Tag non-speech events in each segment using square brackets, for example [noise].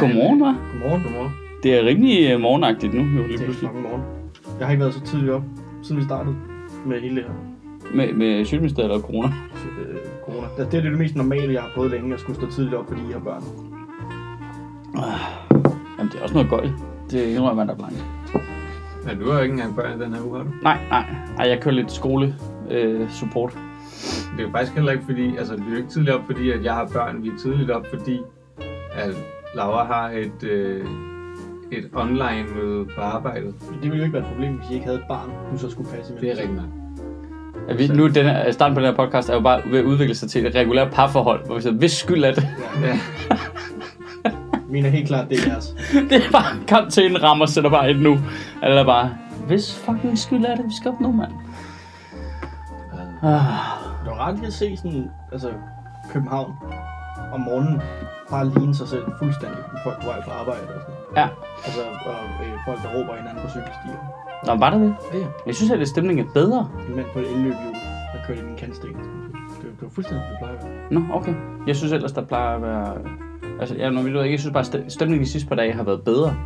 godmorgen, hva'? Godmorgen, godmorgen. Det er rimelig øh, morgenagtigt nu, jo lige Det er pludselig. morgen. Jeg har ikke været så tidligt op, siden vi startede med hele det her Med, med Sjøtministeriet og corona. øh, corona. Det, det er det mest normale, jeg har prøvet længe, at skulle stå tidligt op, fordi jeg har børn. Jamen, det er også noget gøjl. Det indrømmer man da blankt. Men du har jo ikke engang børn i den her uge, har du? Nej, nej. Ej, jeg kører lidt skole øh, support. Det er jo faktisk heller ikke fordi, altså vi er jo ikke tidligt op, fordi at jeg har børn. Vi er tidligt op, fordi at Laura har et, øh, et online møde på arbejdet. Det ville jo ikke være et problem, hvis I ikke havde et barn, du så skulle passe imellem. Det er rigtigt nok. At vi, nu, den her, starten på den her podcast er jo bare ved at udvikle sig til et regulært parforhold, hvor vi siger, hvis skyld er det. Ja, [laughs] Min er helt klart, det er jeres. [laughs] det er bare kom til en rammer, sætter bare et nu. Eller bare, hvis fucking skyld er det, vi skal op nu, mand. Ah, Det var ret lige at se sådan, altså København om morgenen bare ligne sig selv fuldstændig med folk på vej på arbejde og sådan noget. ja. Altså, og øh, folk, der råber hinanden på cykelstier. Nå, var det det? Ja, ja. Jeg synes, at det stemningen er bedre. En mand på et elløbhjul, der kørte i en kantsten. Det, det var fuldstændig, det plejer at være. Nå, okay. Jeg synes ellers, der plejer at være... Altså, jeg, nu ved jeg ikke, jeg synes bare, at stemningen de sidste par dage har været bedre.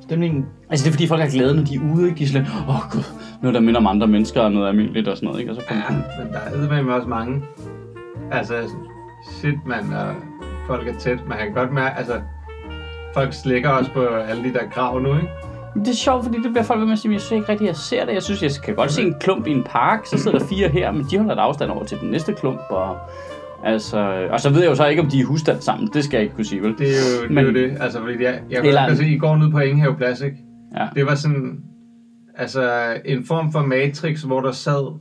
Stemningen, Altså, det er fordi, folk har glæde, når de er ude, ikke? De er sådan, åh oh, gud, noget, der minder om andre mennesker og noget almindeligt og sådan noget, ikke? Og så kommer ja ja. men der er med også mange. Altså, shit mand, og folk er tæt. Man kan godt mærke, altså, folk slikker også på alle de der krav nu, ikke? Det er sjovt, fordi det bliver folk ved med at sige, jeg synes ikke rigtigt, jeg ser det. Jeg synes, jeg kan godt se en klump i en park, så sidder der fire her, men de holder et afstand over til den næste klump, og... Altså, og så ved jeg jo så ikke, om de er husstand sammen. Det skal jeg ikke kunne sige, vel? Det er jo det. Men- jo det. Altså, fordi jeg, jeg Eller- se, I går ned på Ingenhav Plads, ikke? Ja. Det var sådan, altså en form for matrix, hvor der sad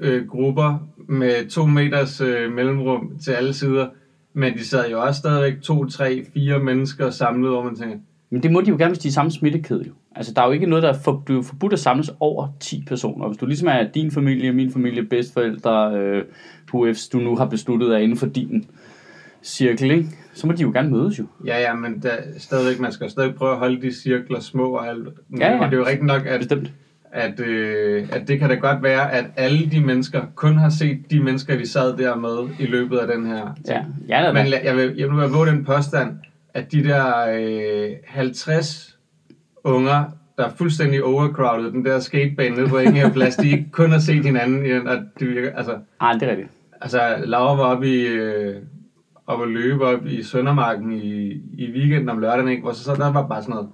øh, grupper med to meters øh, mellemrum til alle sider, men de sad jo også stadigvæk to, tre, fire mennesker samlet, hvor man tænker, Men det må de jo gerne, hvis de er samme smittekæde jo. Altså, der er jo ikke noget, der er for, du er forbudt at samles over 10 personer. Hvis du ligesom er din familie, min familie, bedstforældre, øh, HF's, du nu har besluttet er inden for din cirkel, ikke? så må de jo gerne mødes jo. ja ja, men der, stadigvæk, man skal stadig prøve at holde de cirkler små og alt. Ja, ja. Og det er jo rigtigt nok, at, Bestemt. At, øh, at det kan da godt være, at alle de mennesker kun har set de mennesker, de sad der med i løbet af den her ting. Ja, ja da, Men jeg vil, jeg vil våge den påstand, at de der øh, 50 unger, der er fuldstændig overcrowded, den der skatebane nede på ingen plads, de ikke kun har set hinanden, og det virker, altså, Ej, det er rigtigt. altså Laura var oppe i, øh, oppe at løbe op i Søndermarken i, i weekenden om lørdagen, ikke? hvor så, så der var bare sådan noget,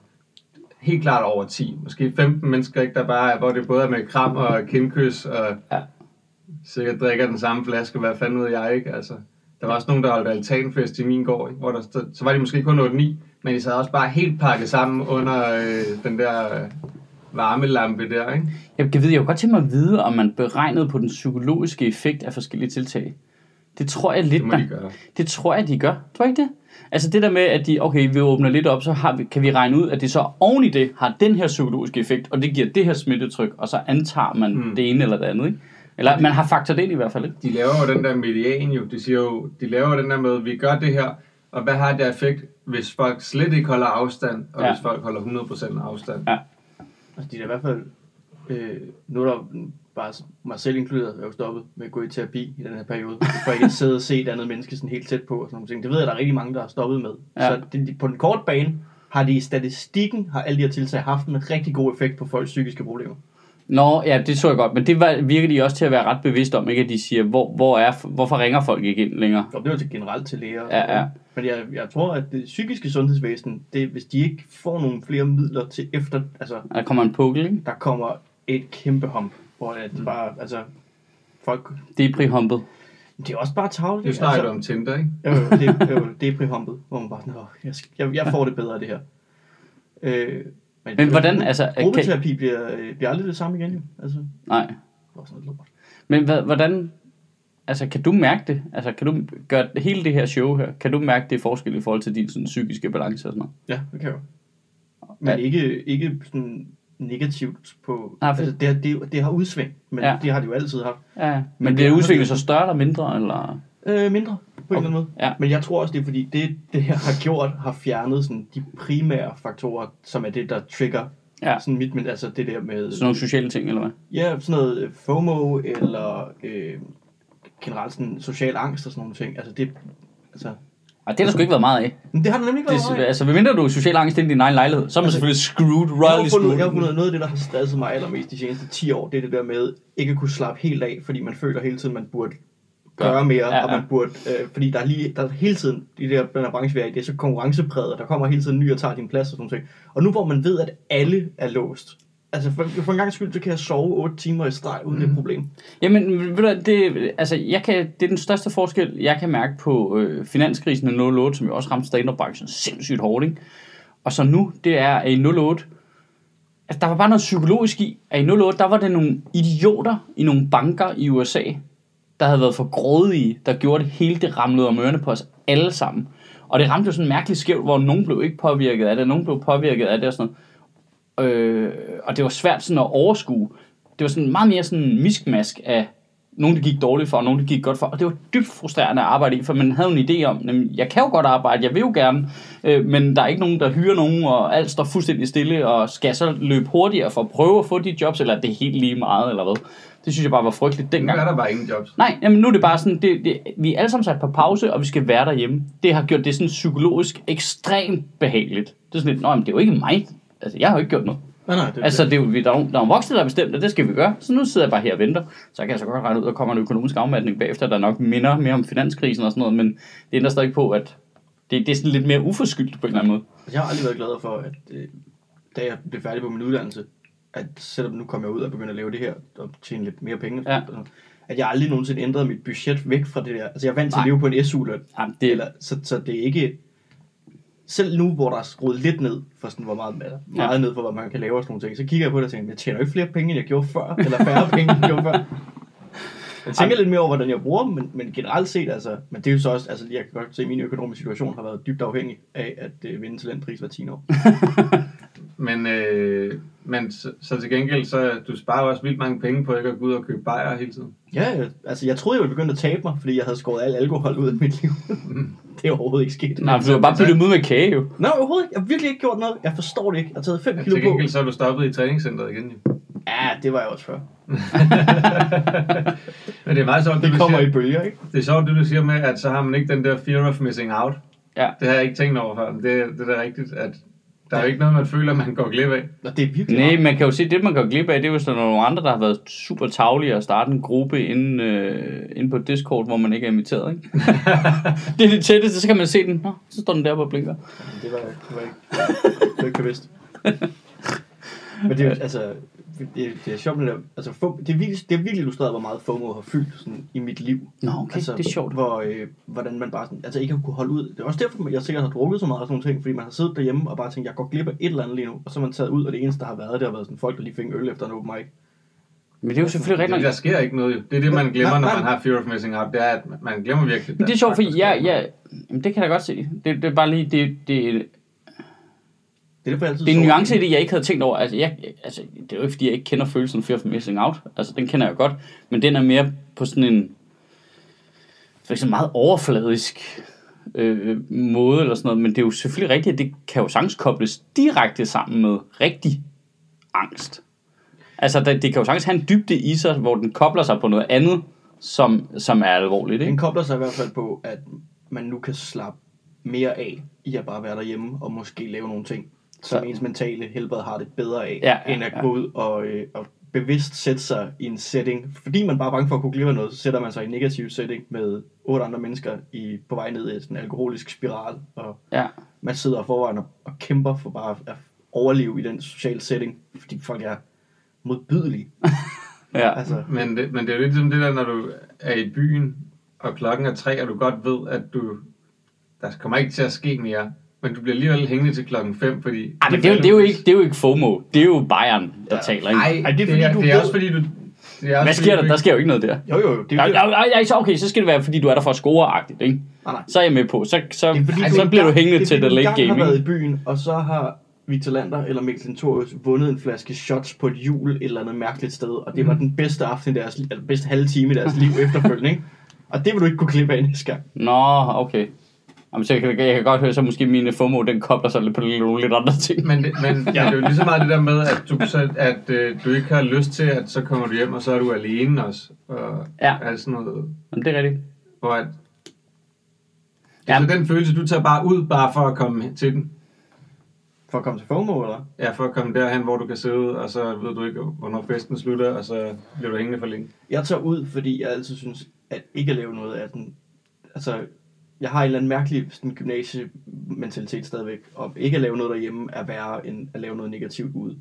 helt klart over 10, måske 15 mennesker, ikke? der bare er, hvor det både er med kram og kindkys, og Ja. sikkert drikker den samme flaske, hvad fanden ved jeg, ikke? Altså, der var også nogen, der holdt altanfest i min gård, ikke? hvor der, stod- så var de måske kun 8-9, men de sad også bare helt pakket sammen under øh, den der øh, varmelampe der, ikke? Jeg kan vide, jeg godt tænke mig at vide, om man beregnede på den psykologiske effekt af forskellige tiltag. Det tror jeg lidt, Det må de gøre. Det tror jeg, de gør. Tror ikke det? Altså det der med, at de, okay, vi åbner lidt op, så har vi, kan vi regne ud, at det så oven i det har den her psykologiske effekt, og det giver det her smittetryk, og så antager man mm. Det ene eller det andet, ikke? Eller man har faktor det ind i hvert fald, ikke? De laver jo den der median jo, de siger jo, de laver den der med, vi gør det her, og hvad har det effekt, hvis folk slet ikke holder afstand, og Ja. hvis folk holder 100% afstand? Ja. Altså, de er i hvert fald... Øh, nu er der bare mig selv inkluderet, jeg er jo stoppet med at gå i terapi i den her periode, for ikke at sidde og se et andet menneske sådan helt tæt på og sådan nogle ting. Det ved jeg, der er rigtig mange, der har stoppet med. Ja. Så det, de- på den korte bane har de i statistikken, har alle de her tiltag haft en rigtig god effekt på folks psykiske problemer. Nå, ja, det så jeg godt, men det var, virker de også til at være ret bevidst om, ikke? At de siger, hvor, hvor er, hvorfor ringer folk ikke ind længere? Og det var til generelt til læger. Ja, ja. Men jeg, jeg tror, at det psykiske sundhedsvæsen, det, hvis de ikke får nogle flere midler til efter, altså Der kommer en pukkel, ikke? der kommer et kæmpe hump, hvor at det bare, altså folk, Depri-humpet. det er også bare tavligt. Nu snakker du altså, om Tinder, ikke? Jo, jo, det, jo, det er prihumpet, hvor man bare sådan, jeg, skal- jeg, jeg får det bedre af det her. Øh, Men hvordan, altså, kan, Gruppeterapi bliver, øh, bliver aldrig det samme igen, jo. Altså, det nej. var sådan noget lort. Men hvad, hvordan, altså kan du mærke det? Altså kan du gøre hele det her show her, kan du mærke det forskel i forhold til din sådan, psykiske balance og sådan noget? Ja, det kan jeg jo. Men Ja. ikke, ikke sådan negativt på... Nej, for- altså, det, har- det, det har udsving, men Ja. det har det jo altid haft. Ja, men, Men det er udviklet så større eller mindre, eller? Øh, mindre, på en eller anden måde. Ja. Men jeg tror også, det er fordi, det, det her har gjort, har fjernet sådan, de primære faktorer, som er det, der trigger Ja. sådan mit, men altså det der med... Sådan nogle sociale ting, eller hvad? Ja, sådan noget øh, FOMO, eller øh, generelt sådan social angst og sådan nogle ting. Altså det, altså, Og det har der sgu ikke været meget af. Men det har der nemlig ikke været Det, meget af. altså, medmindre du er social angst ind i din egen lejlighed, så er man Altså, selvfølgelig screwed, royally fundet, jeg har screwed. fundet noget af det, der har stresset mig allermest de seneste 10 år. Det er det der med ikke at kunne slappe helt af, fordi man føler hele tiden, man burde gøre mere, Ja, ja, og man burde, øh, fordi der er lige, der er hele tiden, i det der, den her branche, vi er i, det er så konkurrencepræget, og der kommer hele tiden nye og tager din plads og sådan noget. Og nu hvor man ved, at alle er låst, altså for, for en gang skyld, så kan jeg sove 8 timer i streg uden mm. et problem. Jamen, ved du, det, altså, jeg kan, det er den største forskel, jeg kan mærke på øh, finanskrisen i 08, som jo også ramte stand-up-branchen sindssygt hårdt, ikke? Og så nu, det er at i 08, altså, der var bare noget psykologisk i, at i 08, der var det nogle idioter i nogle banker i USA, der havde været for grådige, der gjorde det hele, det ramlede om ørerne på os alle sammen. Og det ramte jo sådan mærkeligt skævt, hvor nogen blev ikke påvirket af det, og nogen blev påvirket af det og sådan noget. Øh, og det var svært sådan at overskue. Det var sådan meget mere sådan en miskmask af nogen, det gik dårligt for, og nogen, det gik godt for. Og det var dybt frustrerende at arbejde i, for man havde en idé om, nemlig, jeg kan jo godt arbejde, jeg vil jo gerne, øh, men der er ikke nogen, der hyrer nogen, og alt står fuldstændig stille, og skal så løbe hurtigere for at prøve at få de jobs, eller er det helt lige meget, eller hvad? Det synes jeg bare var frygteligt Nu dengang. er der bare ingen jobs. Nej, jamen nu er det bare sådan, det, det, vi er alle sammen sat på pause, og vi skal være derhjemme. Det har gjort det sådan psykologisk ekstremt behageligt. Det er sådan lidt, nå, men det er jo ikke mig. Altså, jeg har jo ikke gjort noget. Nej, nej, det, Altså, det er jo, vi- der er, der er voksne, der har bestemt, at det skal vi gøre. Så nu sidder jeg bare her og venter. Så kan jeg så godt regne ud, at der kommer en økonomisk afmatning bagefter, der nok minder mere om finanskrisen og sådan noget, men det ændrer stadig på, at det, det er sådan lidt mere uforskyldt på en eller anden måde. Jeg har aldrig været glad for, at øh, da jeg blev færdig på min uddannelse, at selvom nu kom jeg ud og begyndte at lave det her, og tjene lidt mere penge, Ja. at jeg aldrig nogensinde ændrede mit budget væk fra det der. Altså jeg er vant til Nej. at leve på en SU-løn, Jamen, det, eller, så, så det er ikke... Selv nu, hvor der er skruet lidt ned for sådan, hvor meget, eller meget Ja. ned for, hvad man kan lave og sådan nogle ting, så kigger jeg på det og tænker, jeg tjener jo ikke flere penge, end jeg gjorde før, eller færre penge, end jeg gjorde før. Jeg tænker lidt mere over, hvordan jeg bruger dem, men, men generelt set, altså, men det er jo så også, altså jeg kan godt se, at min økonomiske situation har været dybt afhængig af at øh, vinde talentpris hver 10 år. [laughs] Men, øh, men så, så, til gengæld, så du sparer også vildt mange penge på ikke at gå ud og købe bajer hele tiden. Ja, altså jeg troede, jeg ville begynde at tabe mig, fordi jeg havde skåret al alkohol ud af mit liv. [laughs] det er overhovedet ikke sket. nej, for du har bare byttet ud med kage, jo. Nej, overhovedet ikke. Jeg har virkelig ikke gjort noget. Jeg forstår det ikke. Jeg har taget 5 Men kilo til på. gengæld, så er du stoppet i træningscenteret igen. Jo. Ja, det var jeg også før. [laughs] Men det er meget sjovt, det, kommer siger, i bølger, ikke? det er sjovt, det du siger med, at så har man ikke den der fear of missing out. Ja. Det har jeg ikke tænkt over før, men det, det er da rigtigt, at der er jo ikke noget, man føler, man går glip af. Og det er virkelig Nej, man kan jo se, det man går glip af, det er jo sådan nogle andre, der har været super tavlige og starte en gruppe inde, øh, inde på Discord, hvor man ikke er inviteret, ikke? [laughs] det er det tætteste, så kan man se den. Nå, så står den der på blinker. Det var, det var ikke, det var ikke bevidst. [laughs] Men det er jo, altså, det, det er sjovt, der, altså, FOMO, det, er virkelig, det er virkelig illustreret, hvor meget FOMO har fyldt sådan, i mit liv. Nå, okay, altså, det er sjovt. Hvor, øh, hvordan man bare sådan, altså ikke har kunne holde ud. Det er også derfor, jeg sikkert har drukket så meget og sådan nogle ting, fordi man har siddet derhjemme og bare tænkt, jeg går glip af et eller andet lige nu, og så er man taget ud, og det eneste, der har været, det har været sådan folk, der lige fik en øl efter en open mic. Men det er jo selvfølgelig Det, rigtigt. der sker ikke noget. jo. Det er det, man glemmer, når man har fear of missing out. Det er, at man glemmer virkelig. Men det er at sjovt, fordi jeg, jeg, jamen, det kan jeg godt se. Det, det er bare lige, det, det, Det er altid det er en nuance i det, jeg ikke havde tænkt over. Altså, jeg, altså, det er jo ikke, fordi jeg ikke kender følelsen fear of missing out. Altså, den kender jeg godt. Men den er mere på sådan en, for eksempel meget overfladisk øh, måde eller sådan noget. Men det er jo selvfølgelig rigtigt, at det kan jo sagtens kobles direkte sammen med rigtig angst. Altså, det, det kan jo sagtens have en dybde i sig, hvor den kobler sig på noget andet, som, som er alvorligt, Den ikke? kobler sig i hvert fald på, at man nu kan slappe mere af i at bare være derhjemme og måske lave nogle ting, som Så- ens mentale helbred har det bedre af, Ja, ja, end at ja. gå ud og, øh, og bevidst sætte sig i en setting. Fordi man bare er bange for at kunne af noget, så sætter man sig i en negativ setting med otte andre mennesker i, på vej ned i sådan en alkoholisk spiral, og Ja. man sidder forvejen og, og kæmper for bare at overleve i den sociale setting, fordi folk er modbydelige. [laughs] Ja. Altså, Men det, men det er jo lidt som det der, når du er i byen, og klokken er tre, og du godt ved, at du, der kommer ikke til at ske mere. Men du bliver alligevel hængende til klokken 5, fordi... Ej, men det er, jo, det, er jo ikke, det er jo ikke FOMO. Det er jo Bayern, der Ja. taler, ikke? Nej, Ej, det er det, fordi, er, du det er også fordi, du... Det er Hvad fordi, sker der? Der sker jo ikke noget der. jo jo, jo, det er Ja, jo det. ja, så okay, så skal det være, fordi du er der for at score-agtigt, ikke? Nej, nej. Så er jeg med på. Så, så, Det er fordi, så bliver du hængende det til the late game, har været i byen, og så har Victor Lander eller Mikkel Tentorius vundet en flaske shots på et hjul et eller andet mærkeligt sted, og det var Mm. den bedste aften i deres eller bedste halve time i deres liv [laughs] efterfølgende, ikke? Og det vil du ikke kunne klippe af næste gang. Nå, okay. Jamen, så jeg, kan, jeg kan godt høre, så måske mine FOMO, den kobler sig lidt på lidt, nogle lidt andre ting. Men, det, men ja. det er jo lige så meget det der med, at du, så, at, øh, du ikke har lyst til, at så kommer du hjem, og så er du alene også. Og Ja. alt sådan noget. Jamen, det er rigtigt. Hvor at, Det er så den følelse, du tager bare ud, bare for at komme til den. For at komme til FOMO, eller? Ja, for at komme derhen, hvor du kan sidde, og så ved du ikke, hvornår festen slutter, og så bliver du hængende for længe. Jeg tager ud, fordi jeg altid synes, at ikke at lave noget af den... Altså, jeg har en eller anden mærkelig sådan, gymnasiementalitet stadigvæk, om ikke at lave noget derhjemme er værre, end at lave noget negativt ud.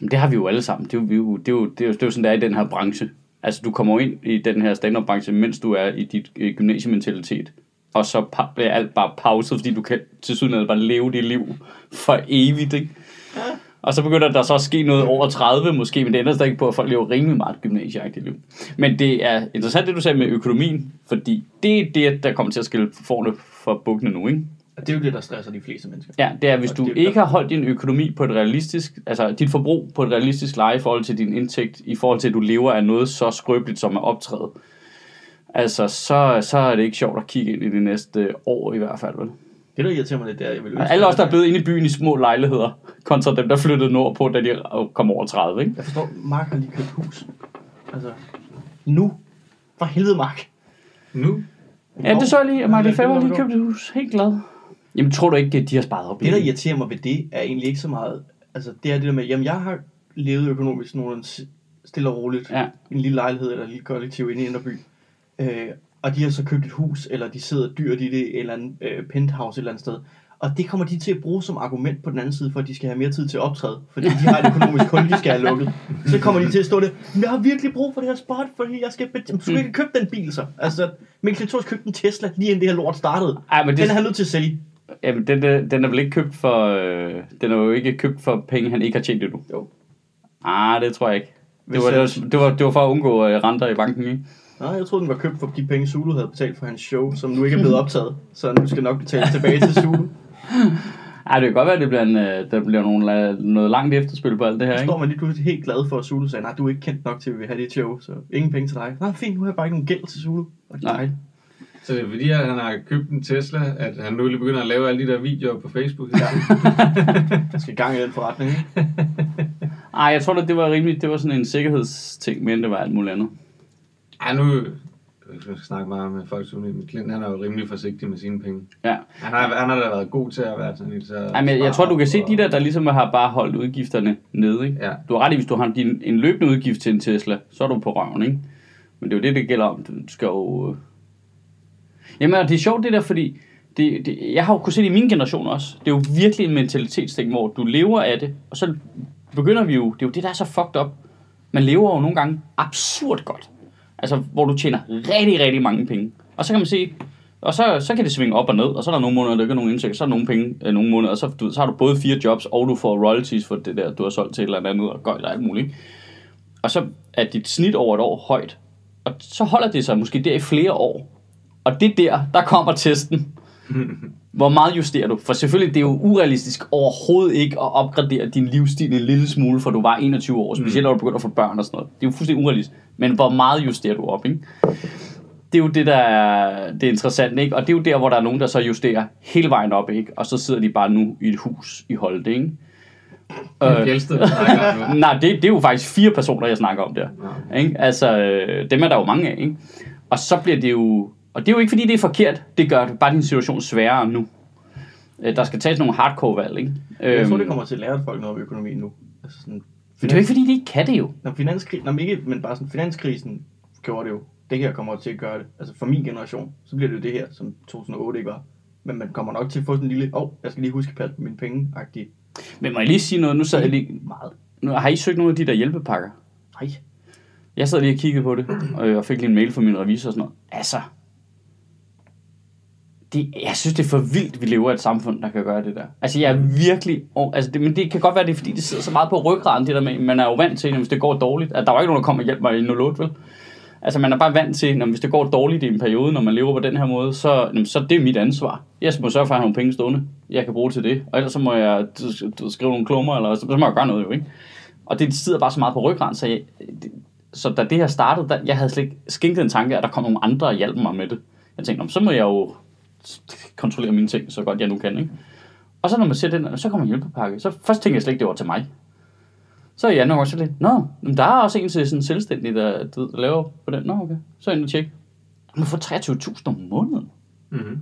Men det har vi jo alle sammen. Det er jo, vi det er jo, det er jo, det er jo sådan, det er i den her branche. Altså, du kommer ind i den her stand-up-branche, mens du er i dit øh, gymnasiementalitet. Og så pa- bliver alt bare pauset, fordi du kan til syden bare leve dit liv for evigt, ikke? Og så begynder der så at ske noget over 30 måske, men det sig ikke på, at folk lever rimelig meget et gymnasieagtigt liv. Men det er interessant, det du sagde med økonomien, fordi det er det, der kommer til at skille forne for bukkene nu, ikke? Og det er jo det, der stresser de fleste mennesker. Ja, det er, hvis Og du det ikke har holdt din økonomi på et realistisk, altså dit forbrug på et realistisk leje i forhold til din indtægt, i forhold til, at du lever af noget så skrøbeligt som er optrædet, altså, så, så er det ikke sjovt at kigge ind i det næste år i hvert fald, vel? Det, der irriterer mig lidt, det er, jeg vil ønske, Alle os, der er blevet inde i byen i små lejligheder, kontra dem, der flyttede nordpå, da de kom over 30, ikke? Jeg forstår, Mark har lige købt hus. Altså, nu. For helvede, Mark. Nu? Ja, det så jeg lige, at Mark Lefebvre lige købte et hus. Helt glad. Jamen, tror du ikke, at de har sparet op? Det, der irriterer mig ved det, er egentlig ikke så meget... Altså, det er det der med, jamen, jeg har levet økonomisk nogenlunde stille og roligt. Ja. I en lille lejlighed eller en lille kollektiv inde i Inderby. Øh, og de har så købt et hus, eller de sidder dyrt i det, et eller andet øh, penthouse et eller andet sted. Og det kommer de til at bruge som argument på den anden side, for at de skal have mere tid til at optræde. Fordi de har et økonomisk hul, de skal have lukket. Så kommer de til at stå "Men jeg har virkelig brug for det her spot, fordi jeg skal... bet- skulle ikke købt den bil så. Altså, Mikkel Klintorius købte en Tesla, lige inden det her lort startede. Ej, men det, Den er han nødt til at sælge. jamen, den, den, den er vel ikke købt for... Øh, den er jo ikke købt for penge, han ikke har tjent endnu. Jo. Ah, det tror jeg ikke. Det var, det, var, det, var, det var for at undgå øh, renter i banken, ikke? Nej, jeg troede, den var købt for de penge, Zulu havde betalt for hans show, som nu ikke er blevet [laughs] optaget. Så nu skal nok betales tilbage til Zulu. [laughs] Ej, det kan godt være, at det bliver, en, øh, der bliver nogle, noget langt efterspil på alt det her, Så ikke? står man lige pludselig helt glad for, at Zulu sagde, nej, du er ikke kendt nok til, at vi vil have dit show, så ingen penge til dig. Nej, fint, nu har jeg bare ikke nogen gæld til Zulu. Og det er Nej. Så det er fordi, at han har købt en Tesla, at han nu lige begynder at lave alle de der videoer på Facebook. Ja. [laughs] Der skal i gang i den forretning, ikke? Ej, jeg tror, at det var rimeligt. Det var sådan en sikkerhedsting, men det var alt muligt andet. Ej, nu... Jeg skal snakke meget med folk, som men Clint, han er jo rimelig forsigtig med sine penge. Ja. Han har, han har da været god til at være sådan lidt så... Ej, men jeg tror, du kan se de der, der ligesom har bare holdt udgifterne nede, ikke? Ja. Du har ret i, hvis du har din, en løbende udgift til en Tesla, så er du på røven, ikke? Men det er jo det, det gælder om. Du skal jo... øh. Jamen, og det er sjovt det der, fordi det, det, jeg har jo kunnet se det i min generation også. Det er jo virkelig en mentalitetsting, hvor du lever af det, og så begynder vi jo... Det er jo det, der er så fucked up. Man lever jo nogle gange absurd godt. Altså, hvor du tjener rigtig, rigtig mange penge. Og så kan man se, og så, så kan det svinge op og ned, og så er der nogle måneder, der ikke er nogen indtægt, så er der nogle penge, øh, nogle måneder, og så, du, så har du både fire jobs, og du får royalties for det der, du har solgt til et eller andet, og gøjt og alt muligt. Og så er dit snit over et år højt, og så holder det sig måske der i flere år. Og det der, der kommer testen. [laughs] Hvor meget justerer du? For selvfølgelig, det er jo urealistisk overhovedet ikke at opgradere din livsstil en lille smule, for du var 21 år, specielt når du begynder at få børn og sådan noget. Det er jo fuldstændig urealistisk. Men hvor meget justerer du op, ikke? Det er jo det, der er det er interessant, ikke? Og det er jo der, hvor der er nogen, der så justerer hele vejen op, ikke? Og så sidder de bare nu i et hus i Holte, ikke? Øh, Fjeldsted. [laughs] Nej, det, det er jo faktisk fire personer, jeg snakker om der. Ja. Ikke? Altså, øh, dem er der jo mange af, ikke? Og så bliver det jo... Og det er jo ikke, fordi det er forkert. Det gør det bare din situation sværere nu. Øh, Der skal tages nogle hardcore valg, ikke? Jeg tror, Øhm, det kommer til at lære folk noget om økonomi nu. Altså sådan, Men det er jo ikke, fordi de ikke kan det jo. Når finanskrisen, når ikke, men bare sådan, finanskrisen gjorde det jo. Det her kommer til at gøre det. Altså for min generation, så bliver det jo det her, som 2008 ikke var. Men man kommer nok til at få sådan en lille, åh, oh, jeg skal lige huske at passe på mine penge-agtige. Men må jeg lige sige noget? Nu sad jeg lige... Meget. Nu, har I søgt nogle af de der hjælpepakker? Nej. Jeg sad lige og kiggede på det, og jeg fik lige en mail fra min revisor og sådan noget. Altså, det, jeg synes, det er for vildt, vi lever i et samfund, der kan gøre det der. Altså, jeg er virkelig... Altså, det, men det kan godt være, det er, fordi det sidder så meget på ryggraden, det der med, man er jo vant til, hvis det går dårligt, at der var ikke nogen, der kommer og hjælper mig i 08, vel? Altså, man er bare vant til, når hvis det går dårligt i en periode, når man lever på den her måde, så, jamen, så det er mit ansvar. Jeg må sørge for at have nogle penge stående, jeg kan bruge til det. Og ellers så må jeg skrive nogle klummer, eller så, så må jeg gøre noget jo, ikke? Og det sidder bare så meget på ryggraden, så, jeg, det, så da det her startede, der, jeg havde slet ikke skænket en tanke, at der kom nogle andre og hjalp mig med det. Jeg tænkte, så må jeg jo kontrollere mine ting, så godt jeg nu kan, ikke? Og så når man ser den, så kommer en hjælpepakke. Så først tænkte jeg slet ikke, det var til mig. Så i anden år så lidt, nå, men der er også en til sådan selvstændig, der, ved, der laver på den. Nå, okay. Så er inde og tjekke. Man får 23.000 om måneden. Mm-hmm.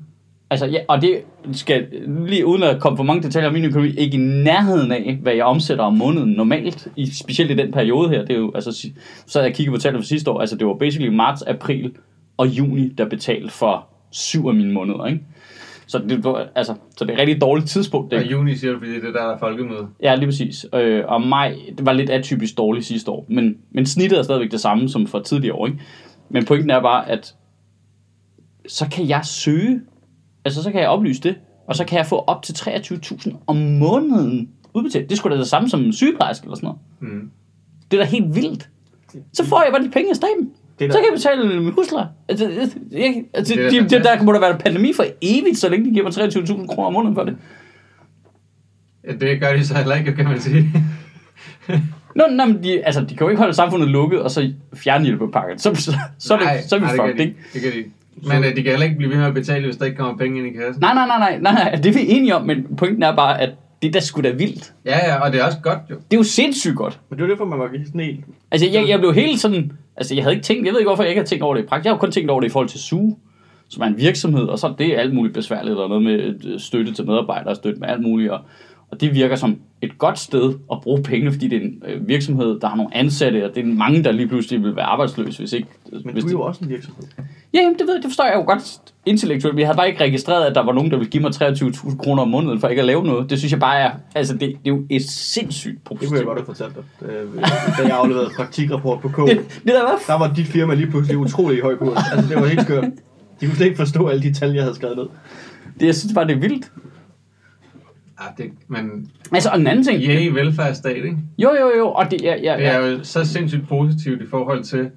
Altså, ja, og det skal lige uden at komme for mange detaljer om min økonomi, ikke i nærheden af, hvad jeg omsætter om måneden normalt, i, specielt i den periode her. Det er jo, altså, så jeg kigger på tallene for sidste år, altså det var basically marts, april og juni, der betalte for syv af mine måneder, ikke? Så det, var, altså, så det er et rigtig dårligt tidspunkt. Og Det, juni siger du, fordi det er der, der er folkemøde. ja, lige præcis. Øh, og maj, det var lidt atypisk dårligt sidste år, men, men snittet er stadigvæk det samme som for tidligere år, ikke? Men pointen er bare, at så kan jeg søge, altså så kan jeg oplyse det, og så kan jeg få op til 23.000 om måneden udbetalt. Det skulle da det samme som en sygeplejerske eller sådan noget. Mm. Det er da helt vildt. Så får jeg bare de penge af staten. Det Så kan jeg betale min husleje. Altså, jeg, altså, Det de, de, der må der være en pandemi for evigt, så længe de giver mig 23.000 kroner om måneden for det. Ja, det gør de så heller ikke, kan man sige. [laughs] Nå, nå men de, altså, de kan jo ikke holde samfundet lukket, og så fjerne hjælpepakken. Så, så, så, er, det, så er vi nej, det fucked, de. ikke? Det kan de. Men øh, de kan heller ikke blive ved med at betale, hvis der ikke kommer penge ind i kassen. Nej, nej, nej, nej, nej, nej, det er vi enige om, men pointen er bare, at det der sgu da vildt. Ja, ja, og det er også godt jo. Det er jo sindssygt godt. Men det var derfor, man var sådan helt... Altså, jeg, jeg blev helt sådan... Altså, jeg havde ikke tænkt... Jeg ved ikke, hvorfor jeg ikke har tænkt over det i praksis. Jeg har kun tænkt over det i forhold til SUGE, som er en virksomhed, og så er det alt muligt besværligt, og noget med øh, støtte til medarbejdere, støtte med alt muligt, og, og det virker som et godt sted at bruge penge, fordi det er en øh, virksomhed, der har nogle ansatte, og det er mange, der lige pludselig vil være arbejdsløse, hvis ikke... Men hvis du er det, jo også en virksomhed. Ja, jamen, det, ved, jeg, det forstår jeg jo godt intellektuelt, jeg havde bare ikke registreret, at der var nogen, der ville give mig 23.000 kroner om måneden for ikke at lave noget. Det synes jeg bare er... Altså, det, det er jo et sindssygt Det positivt. kunne jeg godt have fortalt dig. Øh, Da jeg afleverede praktikrapport på K, Det, det der var der var dit firma lige pludselig utrolig høj kurs. Altså, det var helt skørt. De kunne slet ikke forstå alle de tal, jeg havde skrevet ned. det, jeg synes bare, det er vildt. Ja, det, men Altså, og en anden ting... ja, i velfærdsstat, ikke? Jo, jo, jo, og det, ja, ja, Det er ja. jo så sindssygt positivt i forhold til,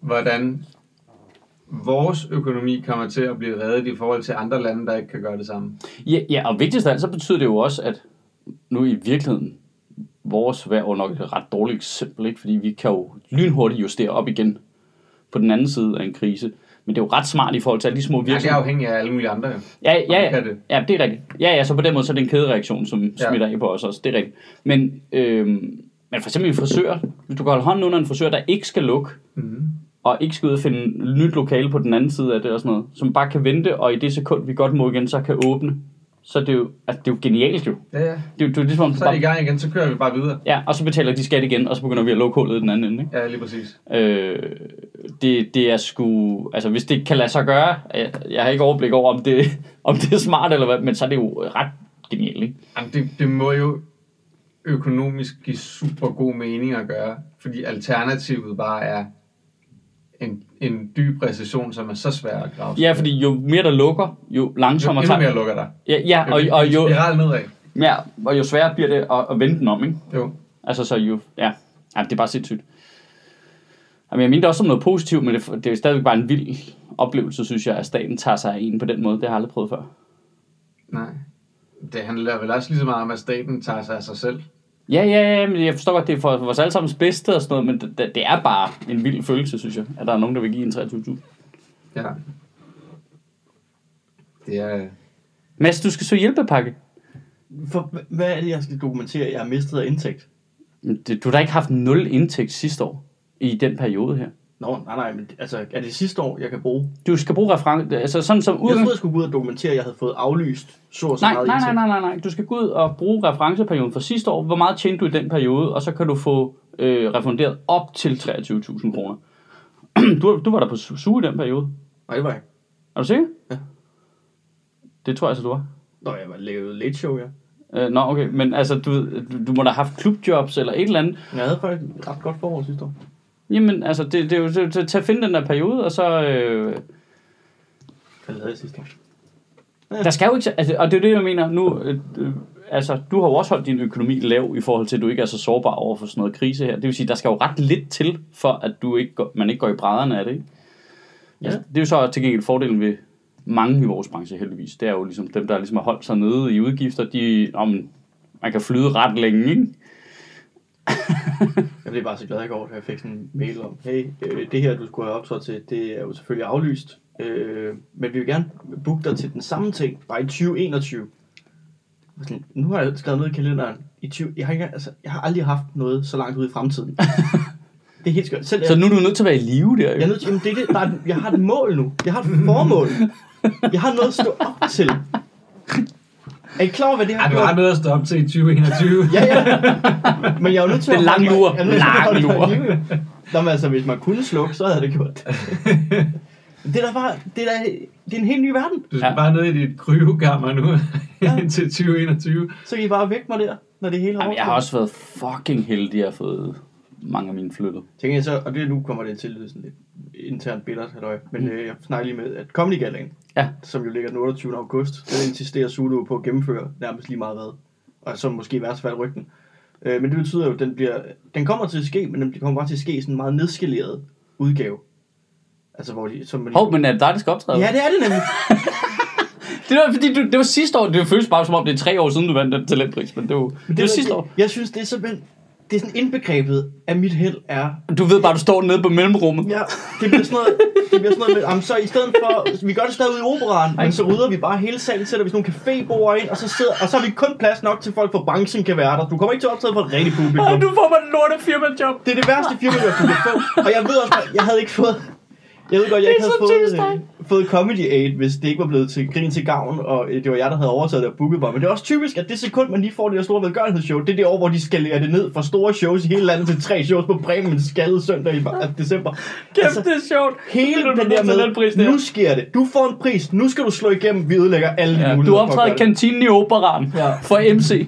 hvordan vores økonomi kommer til at blive reddet i forhold til andre lande, der ikke kan gøre det samme. ja, ja, og vigtigst af alt, så betyder det jo også, at nu i virkeligheden, vores vejr er nok et ret dårligt eksempel, ikke? fordi vi kan jo lynhurtigt justere op igen på den anden side af en krise. Men det er jo ret smart i forhold til alle de små Ja, det er virksomheder. afhængigt af alle mulige andre. Ja, ja, ja, det. ja, det er rigtigt. Ja, ja, så på den måde så er det en kædereaktion, som Ja. smitter af på os også. Det er rigtigt. Men, øhm, men for eksempel en frisør, hvis du kan holde hånden under en frisør, der ikke skal lukke, Mm-hmm. Og ikke skal ud og finde nyt lokale på den anden side af det og sådan noget, som bare kan vente, og i det sekund, vi godt må igen, så kan åbne. Så er det jo, altså, det er jo genialt jo. Ja, ja. Det er jo, det er ligesom, Så er det i gang igen, så kører vi bare videre. ja, og så betaler de skat igen, og så begynder vi at lukke hullet i den anden ende. Ikke? Ja, lige præcis. Øh, det, det er sgu... Altså, hvis det kan lade sig gøre... Jeg, jeg har ikke overblik over, om det, [laughs] om det er smart eller hvad, men så er det jo ret genialt, ikke? Jamen, det, det må jo økonomisk give super god mening at gøre, fordi alternativet bare er en, en dyb recession, som er så svær at grave. Ja, fordi jo mere der lukker, jo jo langsommere endnu mere tager... lukker der. Ja, ja og, og, jo, Spiral nedad. ja, og jo sværere bliver det at, at vende den om, ikke? Jo. Altså, så jo... Ja, ja det er bare sindssygt. Jamen, jeg mener det også som noget positivt, men det, det er stadigvæk bare en vild oplevelse, synes jeg, at staten tager sig af en på den måde. Det har jeg aldrig prøvet før. Nej. Det handler vel også lige så meget om, at staten tager sig af sig selv. Ja, ja, ja, men jeg forstår godt, det er for vores allesammens bedste og sådan noget, men det, det- er bare en vild følelse, synes jeg, at der er nogen, der vil give en 23.000. Ja. Det er... Mads, du skal søge hjælpepakke. For, hva- hvad er det, jeg skal dokumentere, jeg har mistet af indtægt? Men det- Du har da ikke haft nul indtægt sidste år i den periode her. Nå, nej, nej, men altså, er det sidste år, jeg kan bruge? Du skal bruge reference, altså sådan som Jeg udgang... troede, jeg skulle gå ud og dokumentere, at jeg havde fået aflyst så og så Nej, meget nej, nej, nej, nej, nej. Du skal gå ud og bruge referenceperioden for sidste år. Hvor meget tjente du i den periode, og så kan du få øh, refunderet op til 23.000 kroner. [clears throat] du, du var der på su- suge i den periode. Nej, det var jeg ikke. Er du sikker? Ja. Det tror jeg altså, du var. Nå, jeg var lavet late show, ja. Øh, nå, okay, men altså, du, du, må da have haft klubjobs eller et eller andet. Jeg havde faktisk et ret godt forhold sidste år. Jamen, altså, det, det er jo det, det, til at finde den der periode, og så... Øh, Hvad lavede jeg sidste år? der skal jo ikke... Altså, og det er jo det, jeg mener nu... Øh, øh, altså, du har jo også holdt din økonomi lav i forhold til, at du ikke er så sårbar over for sådan noget krise her. Det vil sige, der skal jo ret lidt til, for at du ikke går, man ikke går i brædderne af det, ikke? Ja. Altså, det er jo så til gengæld fordelen ved mange i vores branche heldigvis. Det er jo ligesom dem, der ligesom har holdt sig nede i udgifter, de... Om, man kan flyde ret længe, ikke? [laughs] Jeg blev bare så glad i går, da jeg fik sådan en mail om, hey, øh, det her, du skulle have optrådt til, det er jo selvfølgelig aflyst. Øh, men vi vil gerne booke dig til den samme ting, bare i 2021. Jeg var Sådan, nu har jeg skrevet noget i kalenderen. I 20, jeg, har ikke, altså, jeg har aldrig haft noget så langt ude i fremtiden. det er helt skørt. Selv Så nu er du nødt til at være i live der, jo. jeg, er nødt til, jamen, det er det, der er, jeg har et mål nu. Jeg har et formål. Jeg har noget at stå op til. Er I klar over, hvad det har Ej, du gjort? har noget at stå op til i 2021. Ja, ja. Men jeg er nødt til Det er at lang lur. at Lang lur. Nå, men altså, hvis man kunne slukke, så havde det gjort det. [laughs] Det er bare, det er, da, det er en helt ny verden. Du skal Ja. ja. bare ned i dit kryvekammer nu Ja. [laughs] indtil 2021. Så kan I bare vække mig der, når det hele er Jamen, jeg har også været fucking heldig at fået mange af mine flyttet. Tænker jeg så, og det nu kommer det til at lyde sådan lidt internt bittert, halløj. men Mm. øh, jeg snakker lige med, at Comedy Galaen, Ja. som jo ligger den 28. august, den insisterer Zulu på at gennemføre nærmest lige meget hvad. Og så måske i værste fald rygten. Øh, men det betyder jo, at den, bliver, den kommer til at ske, men den kommer bare til at ske i sådan en meget nedskaleret udgave. Altså hvor de... Som man, Hov, men er det dig, der skal optræde? Ja, det er det nemlig. [laughs] Det var, fordi du, det var sidste år. Det føles bare som om, det er tre år siden, du vandt den talentpris. Men det var, det, det var sidste år. Jeg synes, det er simpelthen... Det er sådan indbegrebet af mit held er... Du ved bare, du står nede på mellemrummet. Ja, det bliver sådan noget, det bliver sådan noget med, jamen, så i stedet for, vi gør det stadig ude i operan, men så rydder vi bare hele salen, sætter vi sådan nogle cafébord ind, og så, sidder, og så har vi kun plads nok til folk fra branchen kan være der. Du kommer ikke til at optræde for et rigtigt Og publikum. du får mig en lorte firmajob. Det er det værste firma, jeg kunne få. Og jeg ved også, jeg havde ikke fået... Jeg ved godt, jeg ikke havde fået, øh, fået Comedy Aid, hvis det ikke var blevet til grin til gavn, og øh, det var jeg, der havde overtaget det og booket mig. Men det er også typisk, at det sekund, man lige får det der store velgørenhedsshow, det er det år, hvor de skalerer det ned fra store shows i hele landet til tre shows på Bremen skaldede søndag i altså, december. Kæft, det er sjovt. Hele Det den der den pris med, der. nu sker det. Du får en pris, nu skal du slå igennem, vi ødelægger alle Ja, muligheder. du optræder kantinen i operan Ja. for MC. [laughs]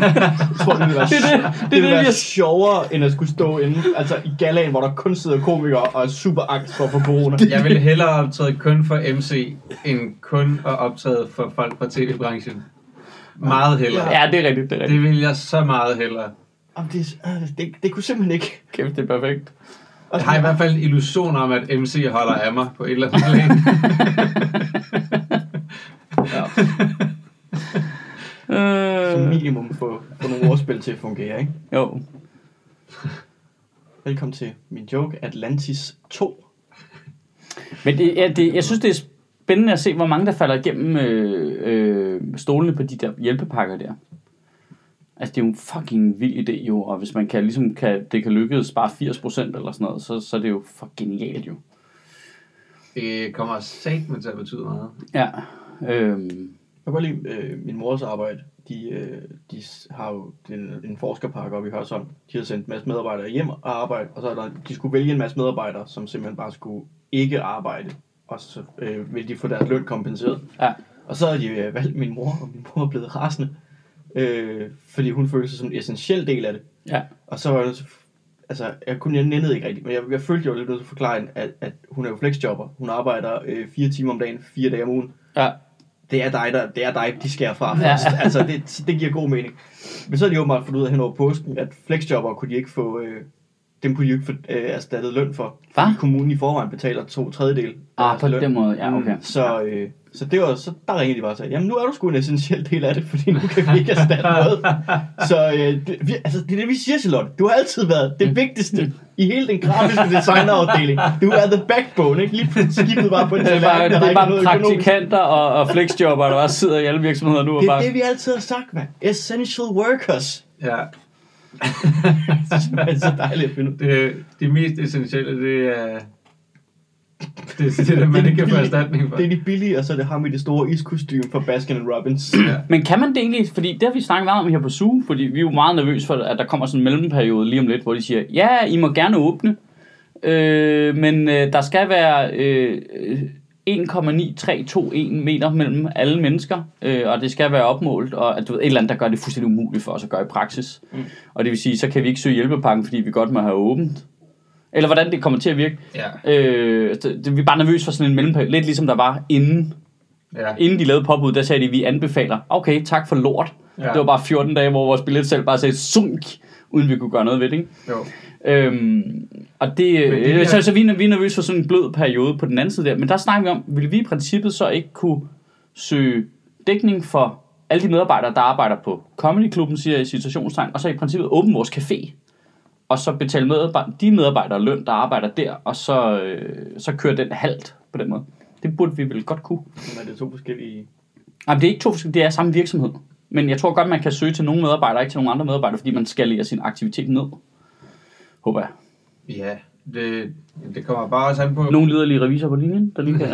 Jeg tror, det vil være, Det er det- det, det er det vil det, være sjovere, end at skulle stå inde altså, i galaen, hvor der kun sidder komikere og er super angst for at få corona. [laughs] Jeg ville hellere optræde kun for MC, end kun at optræde for folk fra tv-branchen. Meget hellere. Ja, det er rigtigt, det er Det rigtigt. vil jeg så meget hellere. Jamen, det, øh, det, det kunne simpelthen ikke. Kæft, det er perfekt. Jeg har i hvert fald en illusion om, at MC holder af mig på et eller andet plan. [laughs] ja, som Øh, minimum få, få nogle ordspil til at fungere, ikke? jo. Velkommen til min joke, Atlantis 2. Men det, ja, det, jeg synes, det er spændende at se, hvor mange der falder igennem øh, øh, stolene på de der hjælpepakker der. Altså, det er jo en fucking vild idé jo, og hvis man kan, ligesom kan, det kan lykkes bare 80% eller sådan noget, så, så er det jo for genialt jo. Det kommer satme til at betyde meget. Ja. Øhm, Jeg kan godt lide øh, min mors arbejde. De, øh, de har jo en, en forskerpark oppe i Hørsholm. De har sendt en masse medarbejdere hjem og arbejde, og så er der, de skulle vælge en masse medarbejdere, som simpelthen bare skulle ikke arbejde. Og så øh, ville de få deres løn kompenseret. ja. Og så havde de øh, valgt min mor, og min mor er blevet rasende. Øh, fordi hun følte sig som en essentiel del af det. Ja. Og så var jeg altså, jeg kunne jeg nændede ikke rigtigt, men jeg, jeg følte jo lidt nødt til at forklare at, at hun er jo flexjobber. Hun arbejder øh, fire timer om dagen, fire dage om ugen. Ja. Det er dig, der, det er dig, de skærer fra Ja. først. Altså, det, det giver god mening. Men så har de åbenbart fundet ud af hen over påsken, at flexjobber kunne de ikke få, øh, dem kunne de ikke få øh, erstattet løn for. Fordi Kommunen i forvejen betaler to tredjedel af Ah, på løn. den måde, ja, okay. Så, øh, så det var, så der ringede de bare og sagde, jamen nu er du sgu en essentiel del af det, fordi nu kan vi ikke erstatte noget. Så øh, det, vi, altså, det er det, vi siger, Charlotte. Du har altid været det vigtigste i hele den grafiske [laughs] designerafdeling. Du er the backbone, ikke? Lige pludselig skibet bare på en Det er bare, tallerken, der det er ikke bare praktikanter og, og flexjobber, der bare sidder i alle virksomheder nu og Det er bare... det, vi altid har sagt, mand. Essential workers. Ja. [laughs] det er så dejligt at finde ud. Det, det mest essentielle, det er... Det, det er det, man ikke kan få erstatning for. Det er de billige, og så er det ham i det store iskostume fra Baskin Robbins. Ja. Men kan man det egentlig, fordi det har vi snakket meget om her på Zoo, fordi vi er jo meget nervøse for, at der kommer sådan en mellemperiode lige om lidt, hvor de siger, ja, I må gerne åbne, øh, men øh, der skal være øh, 1,9321 meter mellem alle mennesker, øh, og det skal være opmålt, og at du ved, et eller andet, der gør det fuldstændig umuligt for os at gøre i praksis. Mm. Og det vil sige, så kan vi ikke søge hjælpepakken, fordi vi godt må have åbent. Eller hvordan det kommer til at virke. Ja. Øh, det, det, vi er bare nervøse for sådan en mellemperiode, lidt ligesom der var inden Ja. inden de lavede påbud, der sagde de, vi anbefaler. Okay, tak for lort. Ja. Det var bare 14 dage, hvor vores billetsalg bare sagde sunk, uden vi kunne gøre noget ved det. Ikke? Jo. Øhm, og det, det det her- så, så vi, vi er nervøse for sådan en blød periode på den anden side der. Men der snakker vi om, vil vi i princippet så ikke kunne søge dækning for alle de medarbejdere, der arbejder på Comedy Klubben, siger jeg i situationstegn, og så i princippet åbne vores café, og så betale medarbejder, de medarbejdere løn, der arbejder der, og så, øh, så køre den halvt på den måde. Det burde vi vel godt kunne. Men er det to forskellige... Jamen, det er ikke to forskellige, det er samme virksomhed. Men jeg tror godt, man kan søge til nogle medarbejdere, ikke til nogle andre medarbejdere, fordi man skalerer sin aktivitet ned. Håber jeg. Ja, det, det kommer bare også an på... Nogle liderlige revisor på linjen, der lige kan.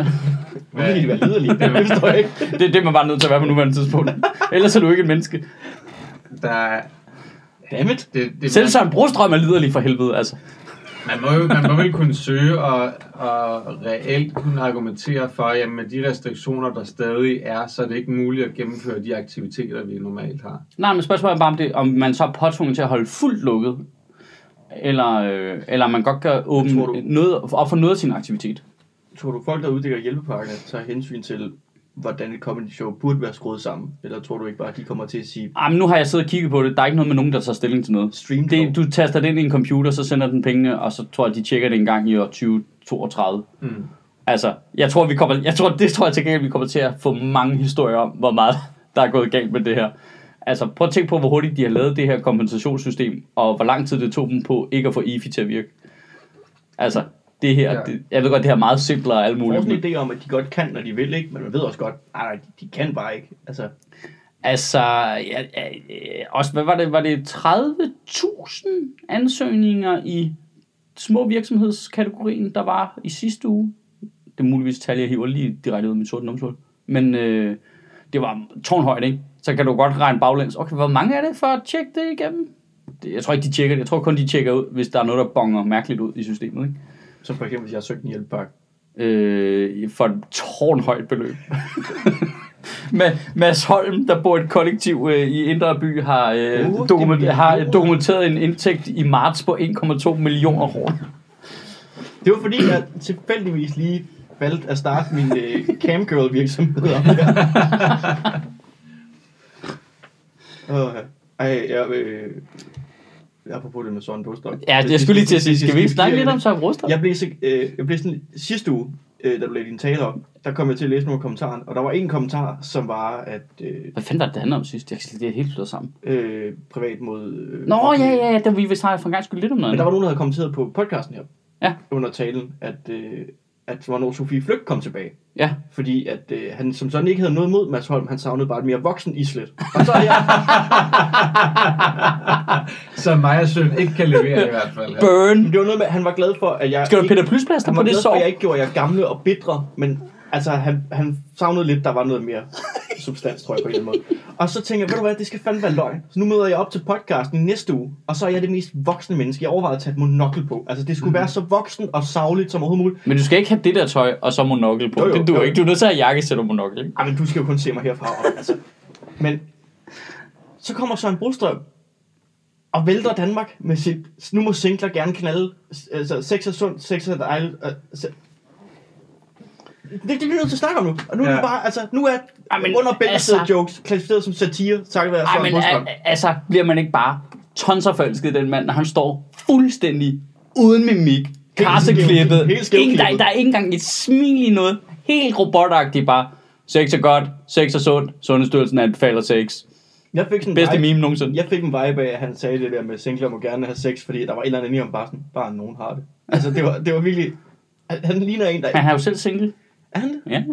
Nu kan de være liderlige. Det [laughs] forstår jeg ikke. det, det er man bare nødt til at være på nuværende tidspunkt. Ellers er du ikke et menneske. Der, er- Dammit. det, det, Selv Søren Brostrøm er liderlig for helvede, altså. Man må jo man må vel kunne søge og, og reelt kunne argumentere for, at med de restriktioner, der stadig er, så er det ikke muligt at gennemføre de aktiviteter, vi normalt har. Nej, men spørgsmålet er bare, om, det, om man så er påtvunget til at holde fuldt lukket, eller, øh, eller man godt kan åbne du- noget, op for noget af sin aktivitet. Tror du, folk, der uddeler hjælpepakker, tager hensyn til, hvordan et comedy show burde være skruet sammen? Eller tror du ikke bare, at de kommer til at sige, Ah, men nu har jeg siddet og kigget på det. Der er ikke noget med nogen, der tager stilling til noget. stream Det, du taster det ind i en computer, så sender den pengene, og så tror jeg, de tjekker det en gang i år 2032. Mm. Altså, jeg tror, vi kommer, jeg tror, det tror jeg til gengæld, vi kommer til at få mange historier om, hvor meget der er gået galt med det her. Altså, prøv at tænke på, hvor hurtigt de har lavet det her kompensationssystem, og hvor lang tid det tog dem på ikke at få EFI til at virke. Altså, det her, Ja. det, jeg ved godt, det her er meget simplere og alt Jeg muligt. sådan en men- idé om, at de godt kan, når de vil, ikke? Men man ved også godt, nej, de, kan bare ikke. Altså, Altså, ja, ja, også, hvad var det, var det 30.000 ansøgninger i små virksomhedskategorien, der var i sidste uge? Det er muligvis tal, jeg hiver lige direkte ud af mit sorte numsel. Men øh, det var tårnhøjt, ikke? Så kan du godt regne baglæns. Okay, hvor mange er det for at tjekke det igennem? Jeg tror ikke, de tjekker det. Jeg tror kun, de tjekker ud, hvis der er noget, der bonger mærkeligt ud i systemet, ikke? Som for eksempel, hvis jeg har søgt en hjælpepakke. øh, for et tårnhøjt beløb. [laughs] Med Mads Holm, der bor i et kollektiv øh, i Indre By, har, øh, Otte dokument, har millioner. dokumenteret en indtægt i marts på 1,2 millioner kroner. Det var fordi, jeg tilfældigvis lige valgte at starte min øh, camgirl virksomhed. [laughs] Åh, Ej, jeg øh, apropos det med Søren Bostrup. Ja, jeg skulle lige til at sige, skal vi ikke snakke lidt om Søren Brostrup? Jeg blev, så, øh, jeg blev sådan, sidste uge, øh, da du lagde din tale op, der kom jeg til at læse nogle kommentarer, og der var en kommentar, som var, at øh, Hvad fanden var det, det handler om sidst? Jeg det er helt slået sammen. øh, privat mod... Øh, Nå, ja, ja, ja, det vi vil snakke for en gang skyld lidt om noget Men der var nogen, der havde kommenteret på podcasten her, Ja. under talen, at, øh, at hvornår Sofie Flygt kom tilbage. Ja, Fordi at øh, han som sådan ikke havde noget mod Mads Holm, han savnede bare et mere voksen islet. Og så er jeg, [laughs] Så og Søn ikke kan levere i hvert fald. Ja. burn. det var noget med, at han var glad for, at jeg Skal du ikke, Peter Plysplaster han på var det glad for, sår? at jeg ikke gjorde jer gamle og bitre, men altså, han, han savnede lidt, der var noget mere [laughs] substans, tror jeg på en eller anden måde. Og så tænker jeg, ved du hvad, det skal fandme være løgn. Så nu møder jeg op til podcasten i næste uge, og så er jeg det mest voksne menneske. Jeg overvejede at tage et monokkel på. Altså, det skulle Mhm. være så voksen og savligt som overhovedet muligt. Men du skal ikke have det der tøj, og så monokkel på. Jo, jo, det duer jo. ikke. Du er nødt til at have jakkesæt og monokkel? Ej, men du skal jo kun se mig herfra. Og, altså. Men så kommer Søren Brostrøm og vælter Danmark med sit, nu må singler gerne knalde, altså sex er sundt, sex er dejligt. Øh, det, det er vi nødt til at snakke om nu. Og nu er Ja. det bare, altså, nu er Ej, men under altså- jokes klassificeret som satire, takket være Søren men Brostrøm. al- altså, bliver man ikke bare tonser forelsket i den mand, når han står fuldstændig uden mimik, karseklippet, ingen, der, der er ikke engang et smil i noget, helt robotagtigt bare, sex er godt, sex er sundt, Sundhedsstyrelsen anbefaler sex. Jeg fik sådan en Bedste vibe- meme nogensinde. Jeg fik en vibe af, at han sagde det der med, singler må gerne have sex, fordi der var et eller andet i om bare sådan, bare nogen har det. Altså, det var, det var virkelig... Han, han ligner en, der... Han er jo selv single. Er han det? Ja,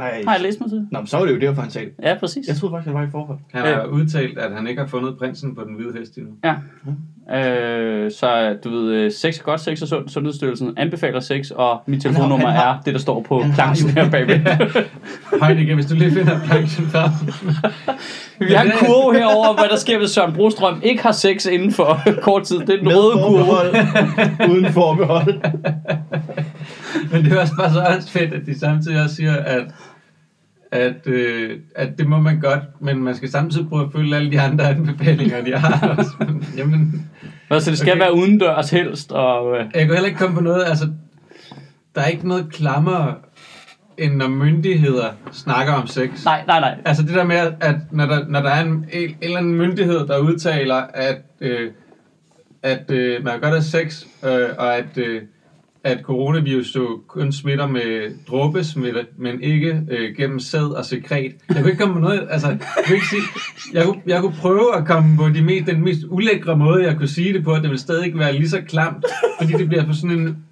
Ej. har jeg læst mig til. Nå, men så var det jo derfor, han sagde det. Ja, præcis. Jeg troede faktisk, han var i forhold. Han har udtalt, at han ikke har fundet prinsen på den hvide hest endnu. Ja. Øh, så du ved, øh, sex er godt, sex er sundt, Sundhedsstyrelsen anbefaler sex, og mit telefonnummer han har- er det, der står på planchen her bagved. [laughs] Heineken, hvis du lige finder planchen frem. [laughs] Vi har en kurve herover, hvad der sker, hvis Søren Brostrøm ikke har sex inden for [laughs] kort tid. Det er den Med røde kurve. Uden forbehold. Men det er også bare så også fedt, at de samtidig også siger, at, at, øh, at det må man godt, men man skal samtidig prøve at følge alle de andre anbefalinger, de har. også. [laughs] Jamen, Hvad, så det skal Okay. være udendørs helst, og... Øh, jeg kunne heller ikke komme på noget, altså, der er ikke noget klammer, end når myndigheder snakker om sex. nej, nej, nej. Altså det der med, at når der, når der er en, en, en eller anden myndighed, der udtaler, at, øh, at øh, man godt have sex, øh, og at, øh, at coronavirus jo kun smitter med dråbesmitte, men ikke øh, gennem sæd og sekret. Jeg kunne ikke komme på noget, altså, jeg kunne, ikke sige, jeg kunne, jeg kunne prøve at komme på de mest, den mest ulækre måde, jeg kunne sige det på, at det vil stadig ikke være lige så klamt, fordi det bliver på sådan en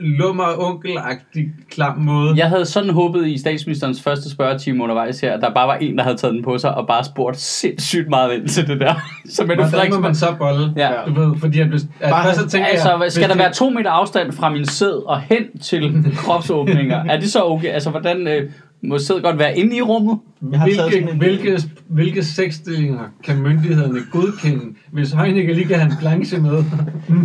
lummer onkelagtig klam måde. Jeg havde sådan håbet i statsministerens første spørgetime undervejs her, at der bare var en, der havde taget den på sig og bare spurgt sindssygt meget ind til det der. [laughs] Så Mette Hvordan må Frederiksen... man så bolle? Ja. Du ved, fordi at hvis, at Bare- først så tænker Altså, jeg, skal der det- være to meter afstand fra min sæd og hen til [laughs] kropsåbninger? Er det så okay? Altså, hvordan øh, må sæd godt være inde i rummet? Jeg har taget hvilke, en- hvilke, hvilke sexstillinger kan myndighederne godkende, hvis Heunicke lige kan have en planche med, [laughs]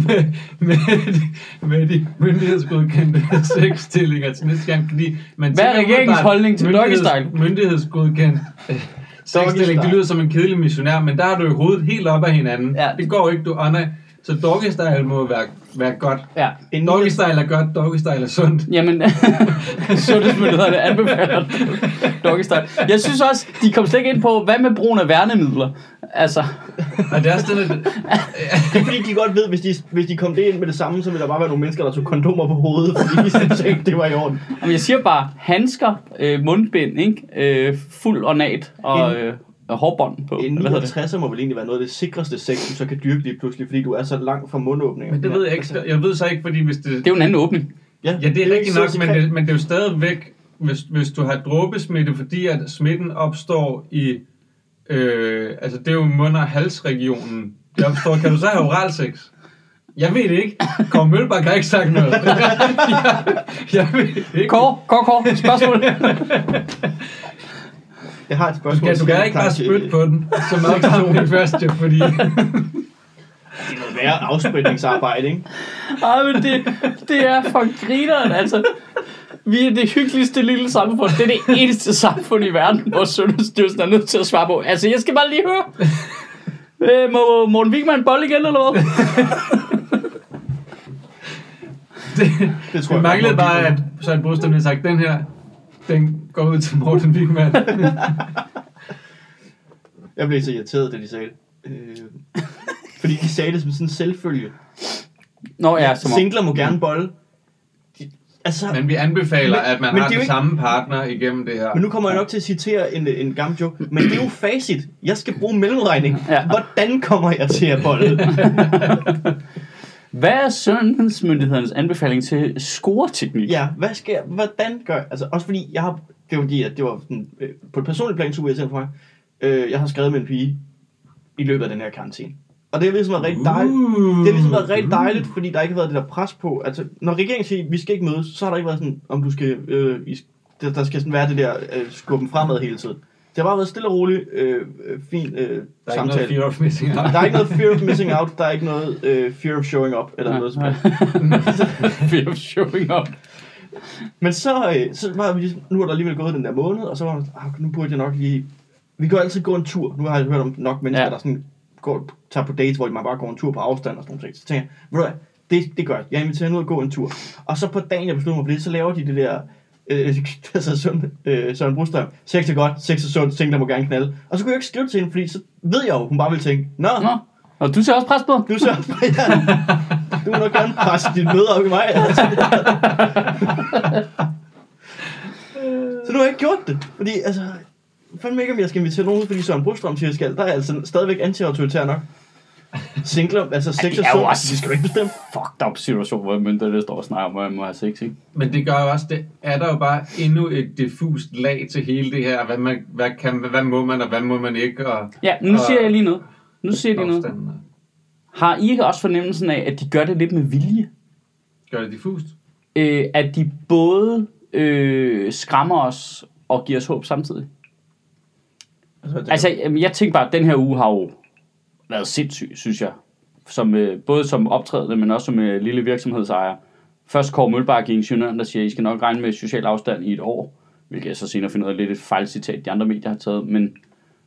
med, med, de, med de myndighedsgodkendte [laughs] sexstillinger til næste gang? Fordi man Hvad er regeringens holdning til myndigheds- doggystyle? Myndighedsgodkendt øh, sexstilling, det lyder som en kedelig missionær, men der har du jo hovedet helt op af hinanden. Ja. Det går ikke, du ånder. Så doggy style må være, være godt. Ja. En Doggy style er godt, doggy style er sundt. Jamen, [laughs] sundhedsmyndighederne anbefaler doggy style. Jeg synes også, de kom slet ikke ind på, hvad med brugen af værnemidler? Altså, Og det er også den, at, Det er fordi, de godt ved, hvis de, hvis de kom det ind med det samme, så ville der bare være nogle mennesker, der tog kondomer på hovedet, fordi de ikke, det var i orden. Jamen, jeg siger bare, handsker, øh, mundbind, ikke? Øh, fuld ornat og øh, og hårbånd på. En Hvad hedder det? 69 må vel egentlig være noget af det sikreste sex, du så kan dyrke lige pludselig, fordi du er så langt fra mundåbningen. men det ved jeg ikke. Jeg ved så ikke, fordi hvis det... Det er jo en anden åbning. Ja, det er rigtigt så nok, men det, men det er jo stadigvæk, hvis, hvis du har dråbesmitte, fordi at smitten opstår i, øh, altså det er jo mund- og halsregionen, det opstår, kan du så have oralsex? Jeg ved det ikke. Kåre Mølbak har ikke sagt noget. jeg, [laughs] jeg ved det ikke. Kåre, Kåre, Kåre, spørgsmål. [laughs] Jeg har et Du spørgsmål. kan, du kan ikke bare spytte på den, som [laughs] afslutning først, jo, fordi... Det er noget værre afspritningsarbejde, ikke? Ej, men det, det er for grineren, altså. Vi er det hyggeligste lille samfund. Det er det eneste samfund i verden, hvor Sundhedsstyrelsen er nødt til at svare på. Altså, jeg skal bare lige høre. Øh, må Morten Wigman bolle igen, eller hvad? Det Vi manglede bare, at Søren Brostrøm havde sagt, den her, den går ud til Morten Wigman. [laughs] Jeg blev så irriteret, da de sagde det. Øh, fordi de sagde det som sådan en selvfølge. Nå ja, som om. Singler må gerne bolle. De, altså, Men vi anbefaler, Men- at man men har det er jo den ikke- samme partner igennem det her. Men nu kommer jeg nok til at citere en, en gammel joke. Men det er jo facit. Jeg skal bruge mellemregning. Ja. Hvordan kommer jeg til at bolle? [laughs] Hvad er sundhedsmyndighedernes anbefaling til scoreteknik? Ja, hvad skal jeg, hvordan gør jeg? Altså, også fordi jeg har, det var fordi, at det var sådan, øh, på et personligt plan super irriterende for mig. Øh, jeg har skrevet med en pige i løbet af den her karantæne. Og det har ligesom været rigtig dejligt. Uh. Det har ligesom været rigtig dejligt, fordi der ikke har været det der pres på. Altså, når regeringen siger, vi skal ikke mødes, så har der ikke været sådan, om du skal, øh, der, der skal sådan være det der øh, skubben fremad hele tiden. Det har bare været stille og roligt, øh, øh, fin øh, Der er ikke samtale. noget fear of missing out. Der er ikke noget fear of missing out, der er ikke noget øh, fear of showing up, eller noget som helst. [laughs] Fear of showing up. Men så, øh, så var vi ligesom, nu er der alligevel gået den der måned, og så var man, ah, nu burde jeg nok lige... Vi kan jo altid gå en tur. Nu har jeg hørt om nok mennesker, Ja. der sådan går, tager på dates, hvor man bare går en tur på afstand og sådan noget. Så tænker jeg, ved du det, det gør jeg. Jeg inviterer hende ud og gå en tur. Og så på dagen, jeg beslutter mig for det, så laver de det der... Øh, [laughs] altså Søren, øh, Søren Brostrøm. Sex er godt, sex er sundt, ting der må gerne knalde. Og så kunne jeg ikke skrive til hende, fordi så ved jeg jo, hun bare vil tænke, Nå, Nå, og du ser også pres på? du så, [laughs] ja, du må nok gerne presse dit møde op i mig. så [laughs] jeg gjort det, fordi altså, fandme ikke, om jeg skal invitere nogen ud, fordi Søren Brostrøm siger, jeg skal. Der er altså stadigvæk anti-autoritær nok. Singler, altså sex det og er jo sundt, også- de skal jo ikke bestemme. Fucked up situation, hvor myndigheder står og snakker om, at man må have sex, ikke? Men det gør jo også, det er der jo bare endnu et diffust lag til hele det her. Hvad, man, hvad, kan, hvad må man, og hvad må man ikke, og Ja, nu siger jeg lige noget. Nu siger de noget. afstanden. Har I ikke også fornemmelsen af, at de gør det lidt med vilje? Gør det diffust? Øh, at de både øh, skræmmer os og giver os håb samtidig? Altså, jamen, jeg tænker bare, at den her uge har jo været sindssyg, synes jeg. Som, øh, både som optrædende, men også som øh, lille virksomhedsejer. Først Kåre Mølbak i ingeniøren, der siger, at I skal nok regne med social afstand i et år. Hvilket jeg så senere finder ud af lidt et fejlcitat, de andre medier har taget. Men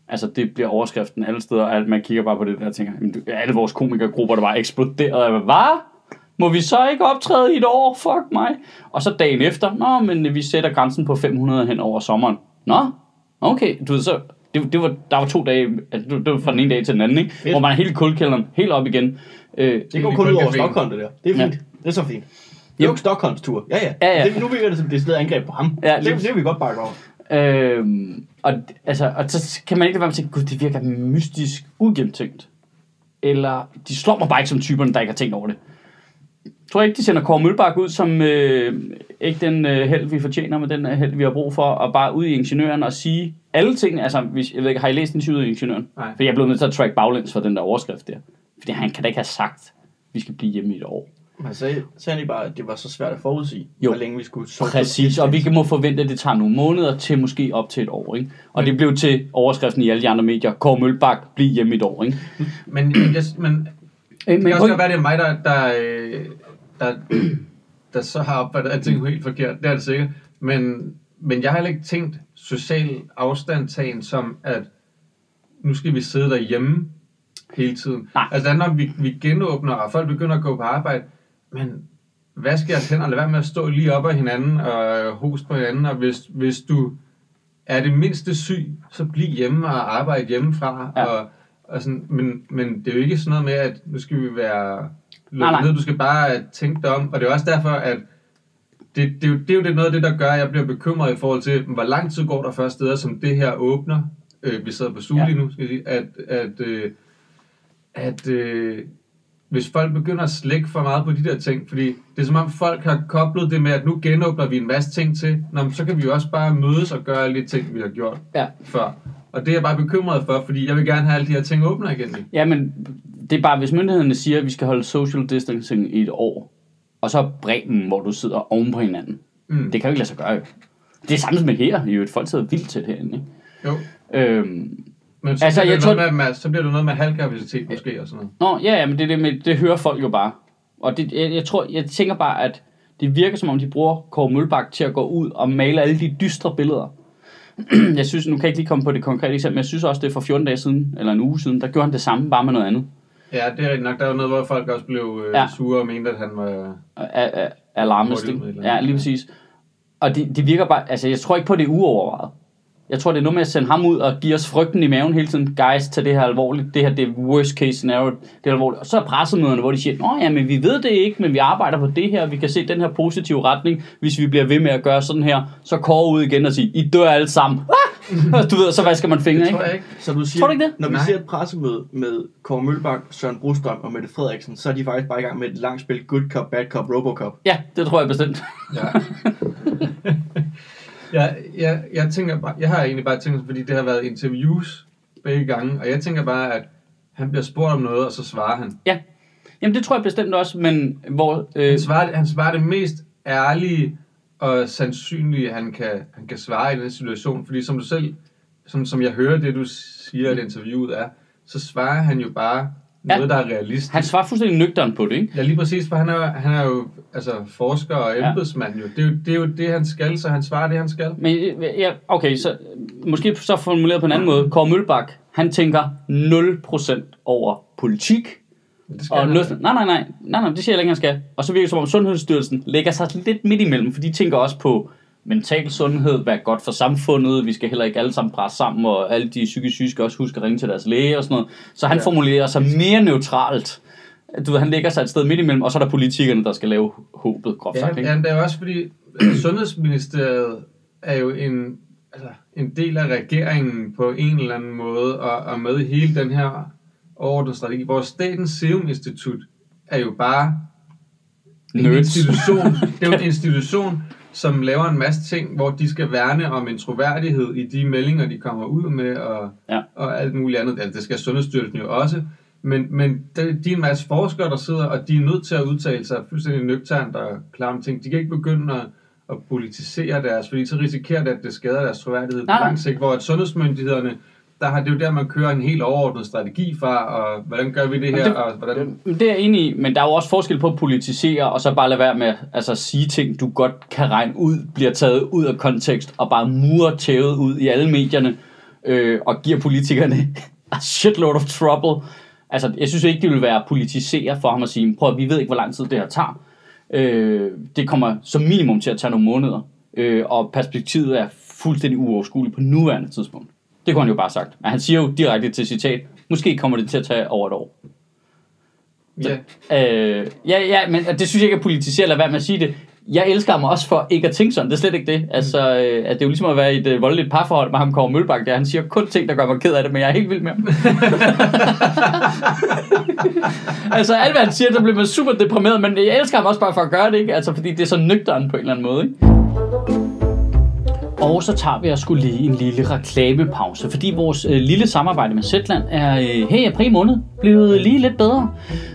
altså, det bliver overskriften alle steder. At man kigger bare på det der og tænker, jamen, alle vores komikergrupper, der var eksploderet. Jeg, Hvad? Må vi så ikke optræde i et år? Fuck mig. Og så dagen efter, nå, men vi sætter grænsen på 500 hen over sommeren. Nå, okay. Du ved, så, det, det var, der var to dage, altså, det, det var fra den ene dag til den anden, ikke? Fedt. hvor man er helt kuldkælderen, helt op igen. Øh, det går kun ud over. Stockholm, det der. Det er Ja. fint. Det er så fint. Det er jo Stockholms tur. Ja, ja. Ja, ja. Det, nu virker det som det stedet angreb på ham. Ja, det, lige- det, vil vi godt bakke over. Øhm, og, altså, og så kan man ikke lade være med at tænke, gud, det virker mystisk ugennemtænkt. Eller de slår mig bare ikke som typerne, der ikke har tænkt over det. Tror ikke, de sender Kåre Mølbak ud som øh, ikke den øh, held, vi fortjener, men den øh, held, vi har brug for, og bare ud i ingeniøren og sige alle ting. Altså, hvis, jeg ved ikke, har I læst interviewet i ingeniøren? Nej. For jeg er blevet nødt til at track baglæns for den der overskrift der. Fordi han kan da ikke have sagt, vi skal blive hjemme i et år. Man sagde, sagde bare, at det var så svært at forudsige, Jo. hvor længe vi skulle sove. Præcis, og vi kan må forvente, at det tager nogle måneder til måske op til et år. Ikke? Og det blev til overskriften i alle de andre medier. Kåre Mølbak, bliv hjemme i et år. Ikke? Men, jeg, men Øh, det men kan også være, det er mig, der, der, øh, der, der så har opfattet alting helt forkert. Det er det sikkert. Men, men jeg har heller ikke tænkt social afstandtagen som, at nu skal vi sidde derhjemme hele tiden. Nej. Altså, når vi, vi genåbner, og folk begynder at gå på arbejde, men vask jeres hænder, lad være med at stå lige op ad hinanden og hoste på hinanden, og hvis, hvis du er det mindste syg, så bliv hjemme og arbejde hjemmefra. Ja. Og, og sådan, men, men det er jo ikke sådan noget med, at nu skal vi være lukket nej. ned. Du skal bare tænke dig om. Og det er også derfor, at det, det, er jo, det er jo det noget af det, der gør, at jeg bliver bekymret i forhold til, hvor lang tid går der først steder, som det her åbner. Øh, vi sidder på Zulu Ja. nu, skal jeg sige, at, at, øh, at øh, hvis folk begynder at slække for meget på de der ting, fordi det er som om folk har koblet det med, at nu genåbner vi en masse ting til, Nå, men så kan vi jo også bare mødes og gøre de ting, vi har gjort Ja. før. Og det er jeg bare bekymret for, fordi jeg vil gerne have alle de her ting åbne igen. ikke? Ja, men det er bare, hvis myndighederne siger, at vi skal holde social distancing i et år, og så Bremen, hvor du sidder oven på hinanden. Mm. Det kan jo ikke lade sig gøre, jo. Det er samme med her, i øvrigt. Folk sidder vildt tæt herinde, ikke? Jo. Øhm, Men så, Altså, bliver jeg tror- noget med, så bliver det noget med halv kapacitet måske og sådan noget. Nå, ja, ja, men det, det, med, det hører folk jo bare. Og det, jeg, jeg, tror, jeg tænker bare, at det virker som om, de bruger Kåre Mølbak til at gå ud og male alle de dystre billeder. [clears throat] jeg synes, nu kan jeg ikke lige komme på det konkrete eksempel, men jeg synes også, det er for 14 dage siden, eller en uge siden, der gjorde han det samme, bare med noget andet. Ja, det er rigtigt nok. Der er jo noget, hvor folk også blev øh, Ja. sure og mente, at han var... Alarmist, Ja, lige præcis. Og det, det virker bare, altså jeg tror ikke på, det er uovervejet. Jeg tror, det er noget med at sende ham ud og give os frygten i maven hele tiden. Guys, tag det her alvorligt. Det her det er worst case scenario. Det er alvorligt. Og så er pressemøderne, hvor de siger, Nå ja, men vi ved det ikke, men vi arbejder på det her. Vi kan se den her positive retning. Hvis vi bliver ved med at gøre sådan her, så går ud igen og siger, I dør alle sammen. Ah! [laughs] du ved, så vasker man fingre, Det ikke? tror jeg ikke. Så du siger, Tror du ikke det? når vi Nej. ser et pressemøde med Kåre Mølbak, Søren Brostrøm og Mette Frederiksen, så er de faktisk bare i gang med et langt spil Good Cop, Bad Cop, Robocop. Ja, det tror jeg bestemt. Ja. [laughs] jeg, jeg, jeg, tænker bare, jeg har egentlig bare tænkt, fordi det har været interviews begge gange, og jeg tænker bare, at han bliver spurgt om noget, og så svarer han. Ja. Jamen det tror jeg bestemt også, men hvor... Øh, Han svarer, han svarer det mest ærlige og sandsynlige, han kan, han kan svare i den situation. Fordi som du selv, som, som jeg hører det, du siger, at interviewet er, så svarer han jo bare noget, Ja. der er realistisk. han svarer fuldstændig nøgteren på det, ikke? Ja, lige præcis, for han er, han er jo altså, forsker og Ja. embedsmand. Jo. Det, er jo, det er jo det, han skal, så han svarer det, han skal. Men øh, ja, okay, så måske så formuleret på en anden måde. Kåre Mølbak, han tænker 0% over politik. Det skal Og. 0, nej, nej, nej, nej, nej, det siger jeg ikke, han skal. Og så virker det som om Sundhedsstyrelsen lægger sig lidt midt imellem, for de tænker også på mental sundhed, er godt for samfundet, vi skal heller ikke alle sammen presse sammen, og alle de psykisk syge skal også huske at ringe til deres læge og sådan noget. Så han Ja. formulerer sig mere neutralt. Du ved, han lægger sig et sted midt imellem, og så er der politikerne, der skal lave håbet, groft Ja, sagt. Ikke? ja, det er også fordi, [clears throat] Sundhedsministeriet er jo en, altså, en del af regeringen på en eller anden måde, og, og med hele den her overordnede strategi. Vores Statens Serum Institut er jo bare en Nerds. institution. Det er jo en [laughs] institution, som laver en masse ting, hvor de skal værne om en troværdighed i de meldinger, de kommer ud med, og, Ja. og alt muligt andet. Altså, det skal Sundhedsstyrelsen jo også. Men, men det- de er en masse forskere, der sidder, og de er nødt til at udtale sig fuldstændig nøgternt og klare om ting. De kan ikke begynde at, at politisere deres, fordi så risikerer det, at det skader deres troværdighed på lang sigt, hvor at sundhedsmyndighederne, der har det jo der, man kører en helt overordnet strategi fra, og hvordan gør vi det her, det- og hvordan... Det er jeg enig i, men der er jo også forskel på at politisere, og så bare lade være med altså, at sige ting, du godt kan regne ud, bliver taget ud af kontekst, og bare mure tævet ud i alle medierne, øh, og giver politikerne [laughs] a shitload of trouble. Altså, jeg synes ikke, det vil være at politisere for ham at sige, prøv at vi ved ikke, hvor lang tid det her tager. Øh, det kommer som minimum til at tage nogle måneder, øh, og perspektivet er fuldstændig uoverskueligt på nuværende tidspunkt. Det kunne han jo bare sagt. Men han siger jo direkte til citat, måske kommer det til at tage over et år. Ja. Øh, ja, ja, men det synes jeg ikke er politiseret, eller hvad med at sige det. Jeg elsker ham også for ikke at tænke sådan. Det er slet ikke det. Altså, øh, at det er jo ligesom at være i et øh, voldeligt parforhold med ham, Kåre Mølbak, der han siger kun ting, der gør mig ked af det, men jeg er helt vild med ham. [laughs] altså, alt hvad han siger, der bliver man super deprimeret, men jeg elsker ham også bare for at gøre det, ikke? Altså, fordi det er så nøgteren på en eller anden måde, ikke? Og så tager vi og skulle lige en lille reklamepause, fordi vores øh, lille samarbejde med Zetland er øh, her i april måned blevet lige lidt bedre.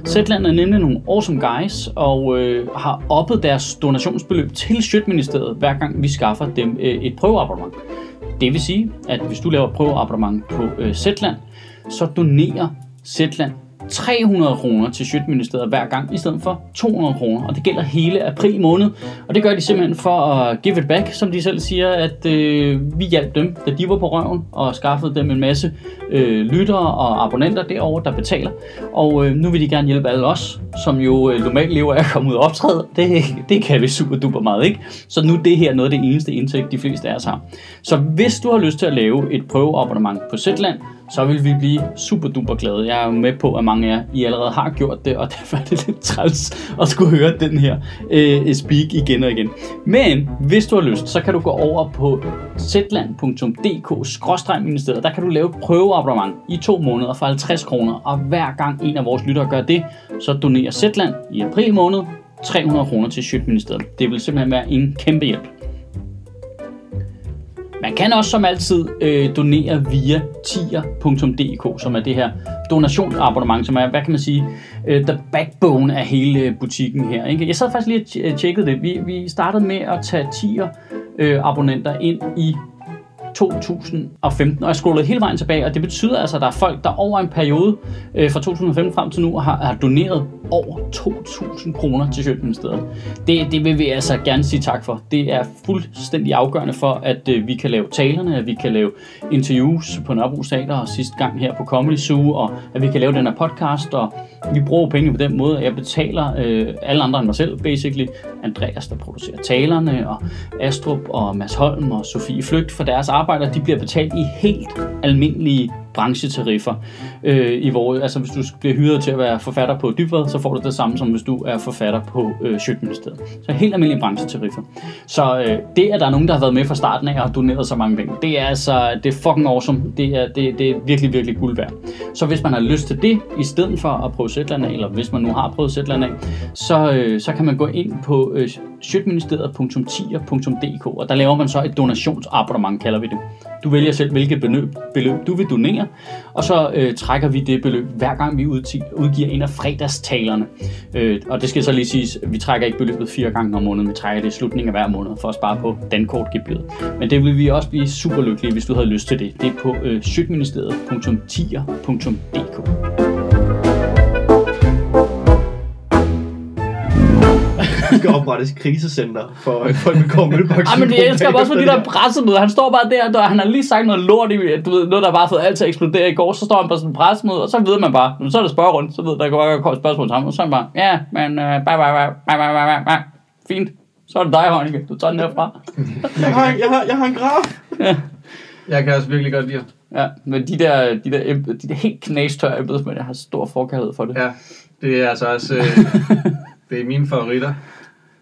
Zetland er nemlig nogle awesome guys og øh, har oppet deres donationsbeløb til Sjøtministeriet, hver gang vi skaffer dem øh, et prøveabonnement. Det vil sige, at hvis du laver et prøveabonnement på øh, Zetland, så donerer Zetland 300 kroner til Sjøtministeriet hver gang, i stedet for 200 kroner. Og det gælder hele april måned. Og det gør de simpelthen for at give it back, som de selv siger, at øh, vi hjalp dem, da de var på røven, og skaffede dem en masse øh, lyttere og abonnenter derovre, der betaler. Og øh, nu vil de gerne hjælpe alle os, som jo øh, normalt lever af at komme ud og optræde. Det, det kan vi super duper meget, ikke? Så nu er det her noget af det eneste indtægt, de fleste af os har. Så hvis du har lyst til at lave et prøveabonnement på Zetland, så vil vi blive super duper glade. Jeg er jo med på, at mange af jer I allerede har gjort det, og [laughs] derfor er det lidt træls at skulle høre den her øh, speak igen og igen. Men hvis du har lyst, så kan du gå over på zland.dk-ministeriet. Der kan du lave et prøveabonnement i to måneder for 50 kroner, og hver gang en af vores lyttere gør det, så donerer Zetland i april måned 300 kroner til Sjøtministeriet. Det vil simpelthen være en kæmpe hjælp. Man kan også som altid øh, donere via tier.dk, som er det her donationsabonnement, som er, hvad kan man sige, øh, the backbone af hele øh, butikken her. Ikke? Jeg sad faktisk lige og øh, tjekkede det. Vi, vi startede med at tage tier øh, abonnenter ind i 2015, og jeg scrollede hele vejen tilbage, og det betyder altså, at der er folk, der over en periode øh, fra 2015 frem til nu har, har doneret over 2.000 kroner til Sjøtministeriet. Det, det vil vi altså gerne sige tak for. Det er fuldstændig afgørende for, at øh, vi kan lave talerne, at vi kan lave interviews på Nørrebro Teater og sidste gang her på Comedy Zoo, og at vi kan lave den her podcast, og vi bruger penge på den måde, at jeg betaler øh, alle andre end mig selv, basically. Andreas, der producerer talerne, og Astrup og Mads Holm og Sofie Flygt for deres arbejde, de bliver betalt i helt almindelige branchetariffer. Øh, i vores, altså hvis du bliver hyret til at være forfatter på Dybvad, så får du det samme som hvis du er forfatter på øh, Sjøtministeriet. Så helt almindelige branchetariffer. Så øh, det, at der er nogen, der har været med fra starten af og har doneret så mange penge, det er altså, det er fucking awesome. Det er, det, det er virkelig, virkelig guld værd. Så hvis man har lyst til det, i stedet for at prøve Zetland af, eller hvis man nu har prøvet Zetland af, så, øh, så kan man gå ind på øh, sjøtministeriet.tier.dk, og der laver man så et donationsabonnement, kalder vi det. Du vælger selv, hvilket beløb, beløb du vil donere, og så øh, trækker vi det beløb, hver gang vi udgiver en af fredagstalerne. Øh, og det skal så lige siges, vi trækker ikke beløbet fire gange om måneden, vi trækker det i slutningen af hver måned, for at spare på dankortgebyret. Men det vil vi også blive super lykkelige, hvis du havde lyst til det. Det er på øh, sygtministeriet.tier.dk. skal oprettes et krisecenter for øh, folk med Kåre Mølbak. Ej, men jeg elsker ham også for de der pressemøder. Han står bare der, der han har lige sagt noget lort, i, du ved, noget, der bare har fået alt til at eksplodere i går. Så står han på sådan en pressemøde, og så ved man bare, så er det spørgerundt, så ved der går godt spørgsmål til ham, og så er han bare, ja, men uh, bye, bye, bye, bye, bye, bye, bye, bye. Fint. Så er det dig, Heunicke. Du tager den herfra. [laughs] Jeg har, jeg har, jeg har en graf. Jeg kan også virkelig godt lide ham. Ja, men de der, de der, de der helt knastørre embedsmænd, jeg har stor forkærlighed for det. Ja, det er altså også... Øh, [laughs] det er mine favoritter.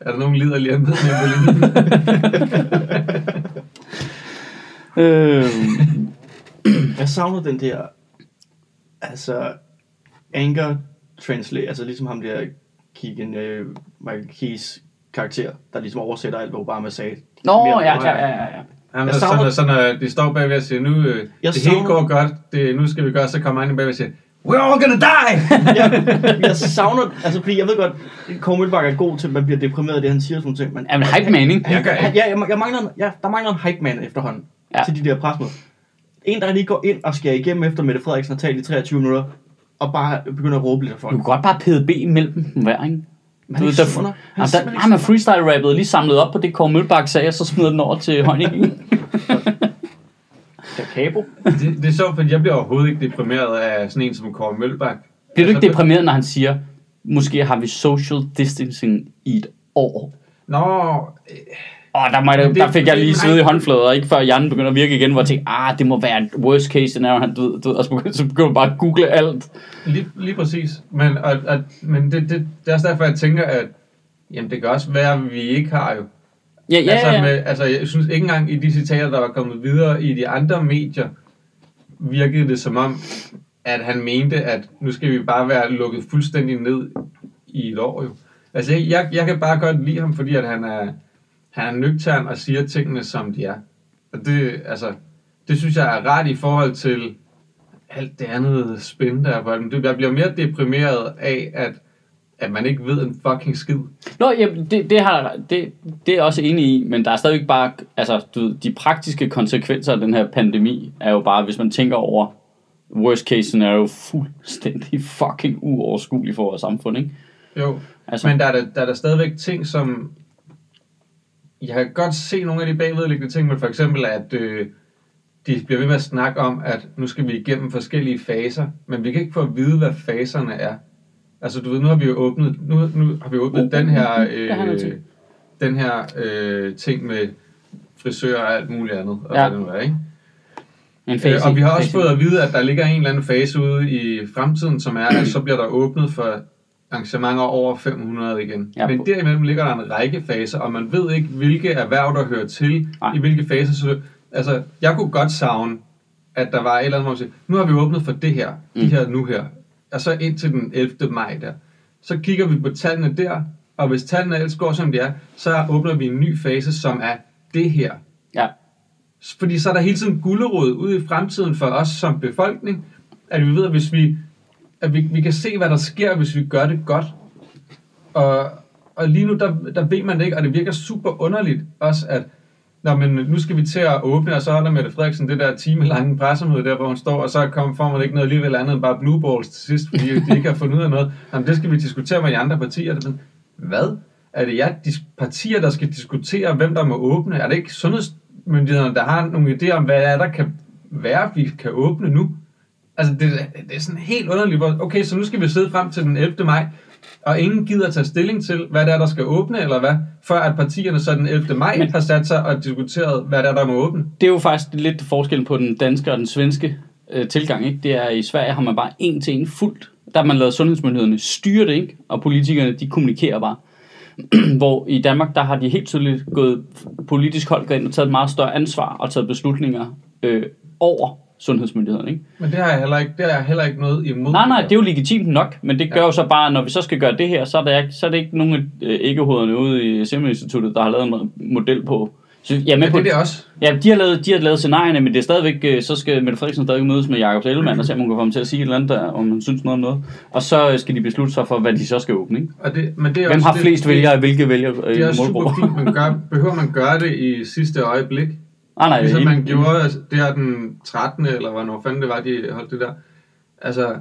Er der nogen liderlige embedsmænd på linjen? Øh, Jeg savner den der, altså, anger translate, altså ligesom ham der Keegan, øh, Michael Keys karakter, der ligesom oversætter alt, hvad Obama sagde. Nå, Mere- ja, ja, ja, ja. ja. Jamen, Jeg så, savner- så, så når de står bagved og siger, nu øh, Jeg det hele savner- går godt, det, nu skal vi gøre, så kommer han bagved og siger, We're all gonna die! [laughs] jeg, jeg savner, altså fordi jeg ved godt, Kåre Mølbak er god til, at man bliver deprimeret af det, han siger sådan ting. Men Jamen, hype man, ikke? Jeg ikke. ja, jeg, jeg mangler, ja, der mangler en hype man efterhånden Ja. til de der presmøder. En, der lige går ind og skærer igennem efter Mette Frederiksen har talt i 23 minutter, og bare begynder at råbe lidt af Du folk. kan godt bare PDB imellem dem hver, ikke? Du ved, er der, sunder. der, Han er der, simpelthen han er freestyle rappet lige samlet op på det, Kåre Mølbak sagde, og så smider den over til Heunicke. [laughs] Da Cabo. Det, det er sjovt, fordi jeg bliver overhovedet ikke deprimeret af sådan en som Kåre Mølbak. Bliver du ikke Altså, deprimeret, når han siger, måske har vi social distancing i et år? Nå, øh, Åh, der, må jeg, Men det- der fik jeg lige siddet i håndflader, ikke før hjernen begynder at virke igen, hvor jeg tænkte, ah, det må være en worst case scenario, han, du, du, og så begynder, så begynder bare at google alt. Lige, lige præcis. Men, og, og, men det, det, det er også derfor, jeg tænker, at jamen, det kan også være, at vi ikke har jo. Ja, ja, altså. Med, altså, jeg synes ikke engang i de citater, der var kommet videre i de andre medier, virkede det som om, at han mente, at nu skal vi bare være lukket fuldstændig ned i et år jo. Altså, jeg, jeg, kan bare godt lide ham, fordi at han er, han er nøgtern og siger tingene, som de er. Og det, altså, det synes jeg er rart i forhold til alt det andet spændende. Jeg bliver mere deprimeret af, at, at man ikke ved en fucking skid. Nå, jamen, det, det, har, det, det er jeg også enig i, men der er stadigvæk bare, altså, du ved, de praktiske konsekvenser af den her pandemi, er jo bare, hvis man tænker over worst case scenario, fuldstændig [laughs] fucking uoverskueligt for vores samfund, ikke? Jo, Altså, Men der er, der, der er der stadigvæk ting, som... Jeg kan godt se nogle af de bagvedliggende ting, men for eksempel, at øh, de bliver ved med at snakke om, at nu skal vi igennem forskellige faser, men vi kan ikke få at vide, hvad faserne er. Altså, du ved, nu har vi jo åbnet, nu, nu har vi åbnet Uh, den her, øh, den her øh, ting med frisører og alt muligt andet, og Ja. hvad det nu er, ikke? en Øh, og vi har også fase- fået at vide, at der ligger en eller anden fase ude i fremtiden, som er, at så bliver der åbnet for arrangementer over 500 igen. Ja, Men derimellem ligger der en række faser, og man ved ikke, hvilke erhverv, der hører til, Nej. i hvilke faser. Så, altså, jeg kunne godt savne, at der var et eller andet, hvor man siger, nu har vi åbnet for det her, mm. Det her nu her, og så ind til den 11. maj der. Så kigger vi på tallene der, og hvis tallene ellers går, som de er, så åbner vi en ny fase, som er det her. Ja, Fordi så er der hele tiden gulderod ude i fremtiden for os som befolkning, at vi ved, at hvis vi, at vi, vi kan se, hvad der sker, hvis vi gør det godt. Og, og lige nu, der, der ved man det ikke, og det virker super underligt også, at Nå, men nu skal vi til at åbne, og så holder Mette Frederiksen det der time lange pressemøde der, hvor hun står, og så kommer, får man ikke noget alligevel andet end bare blue balls til sidst, fordi de ikke har fundet ud af noget. Jamen, det skal vi diskutere med de andre partier. Men Hvad? Er det jer de partier, der skal diskutere, hvem der må åbne? Er det ikke sundhedsmyndighederne, der har nogle idéer om, hvad er der kan være, vi kan åbne nu? Altså, det, det er sådan helt underligt. Okay, så nu skal vi sidde frem til den 11. maj, og ingen gider tage stilling til, hvad det er, der skal åbne, eller hvad, før at partierne så den 11. maj Men- har sat sig og diskuteret, hvad det er, der må åbne. det er jo faktisk lidt forskellen på den danske og den svenske øh, tilgang. Ikke? Det er, i Sverige har man bare en til en fuldt. Der har man lavet sundhedsmyndighederne styre det, ikke? og politikerne de kommunikerer bare. [clears throat] Hvor i Danmark, der har de helt tydeligt gået politisk hold ind og taget et meget større ansvar og taget beslutninger øh, over sundhedsmyndighederne. Ikke? Men det har jeg heller ikke, det har jeg heller ikke noget imod. Nej, nej, det er jo legitimt nok, men det gør Ja. jo så bare, når vi så skal gøre det her, så er, ikke- så er det ikke nogen af øh, æggehovederne ude i Serum Instituttet, der har lavet en model på. Så med Men på, det er det også. Ja, de har, lavet, de har lavet scenarierne, men det er stadigvæk, øh, så skal Mette Frederiksen stadig mødes med Jakob Ellemann, og se, om hun kan få ham til at sige et eller andet, der, om han synes noget om noget. Og så øh, skal de beslutte sig for, hvad de så skal åbne. Ikke? Og det, men det er Hvem også, har det, flest det, vælgere, og hvilke vælgere Det er også super fint, men gør, behøver man gøre det i sidste øjeblik? Ah, nej, Ligesom man gjorde altså, der den 13. eller hvornår fanden det var, de holdt det der. Altså,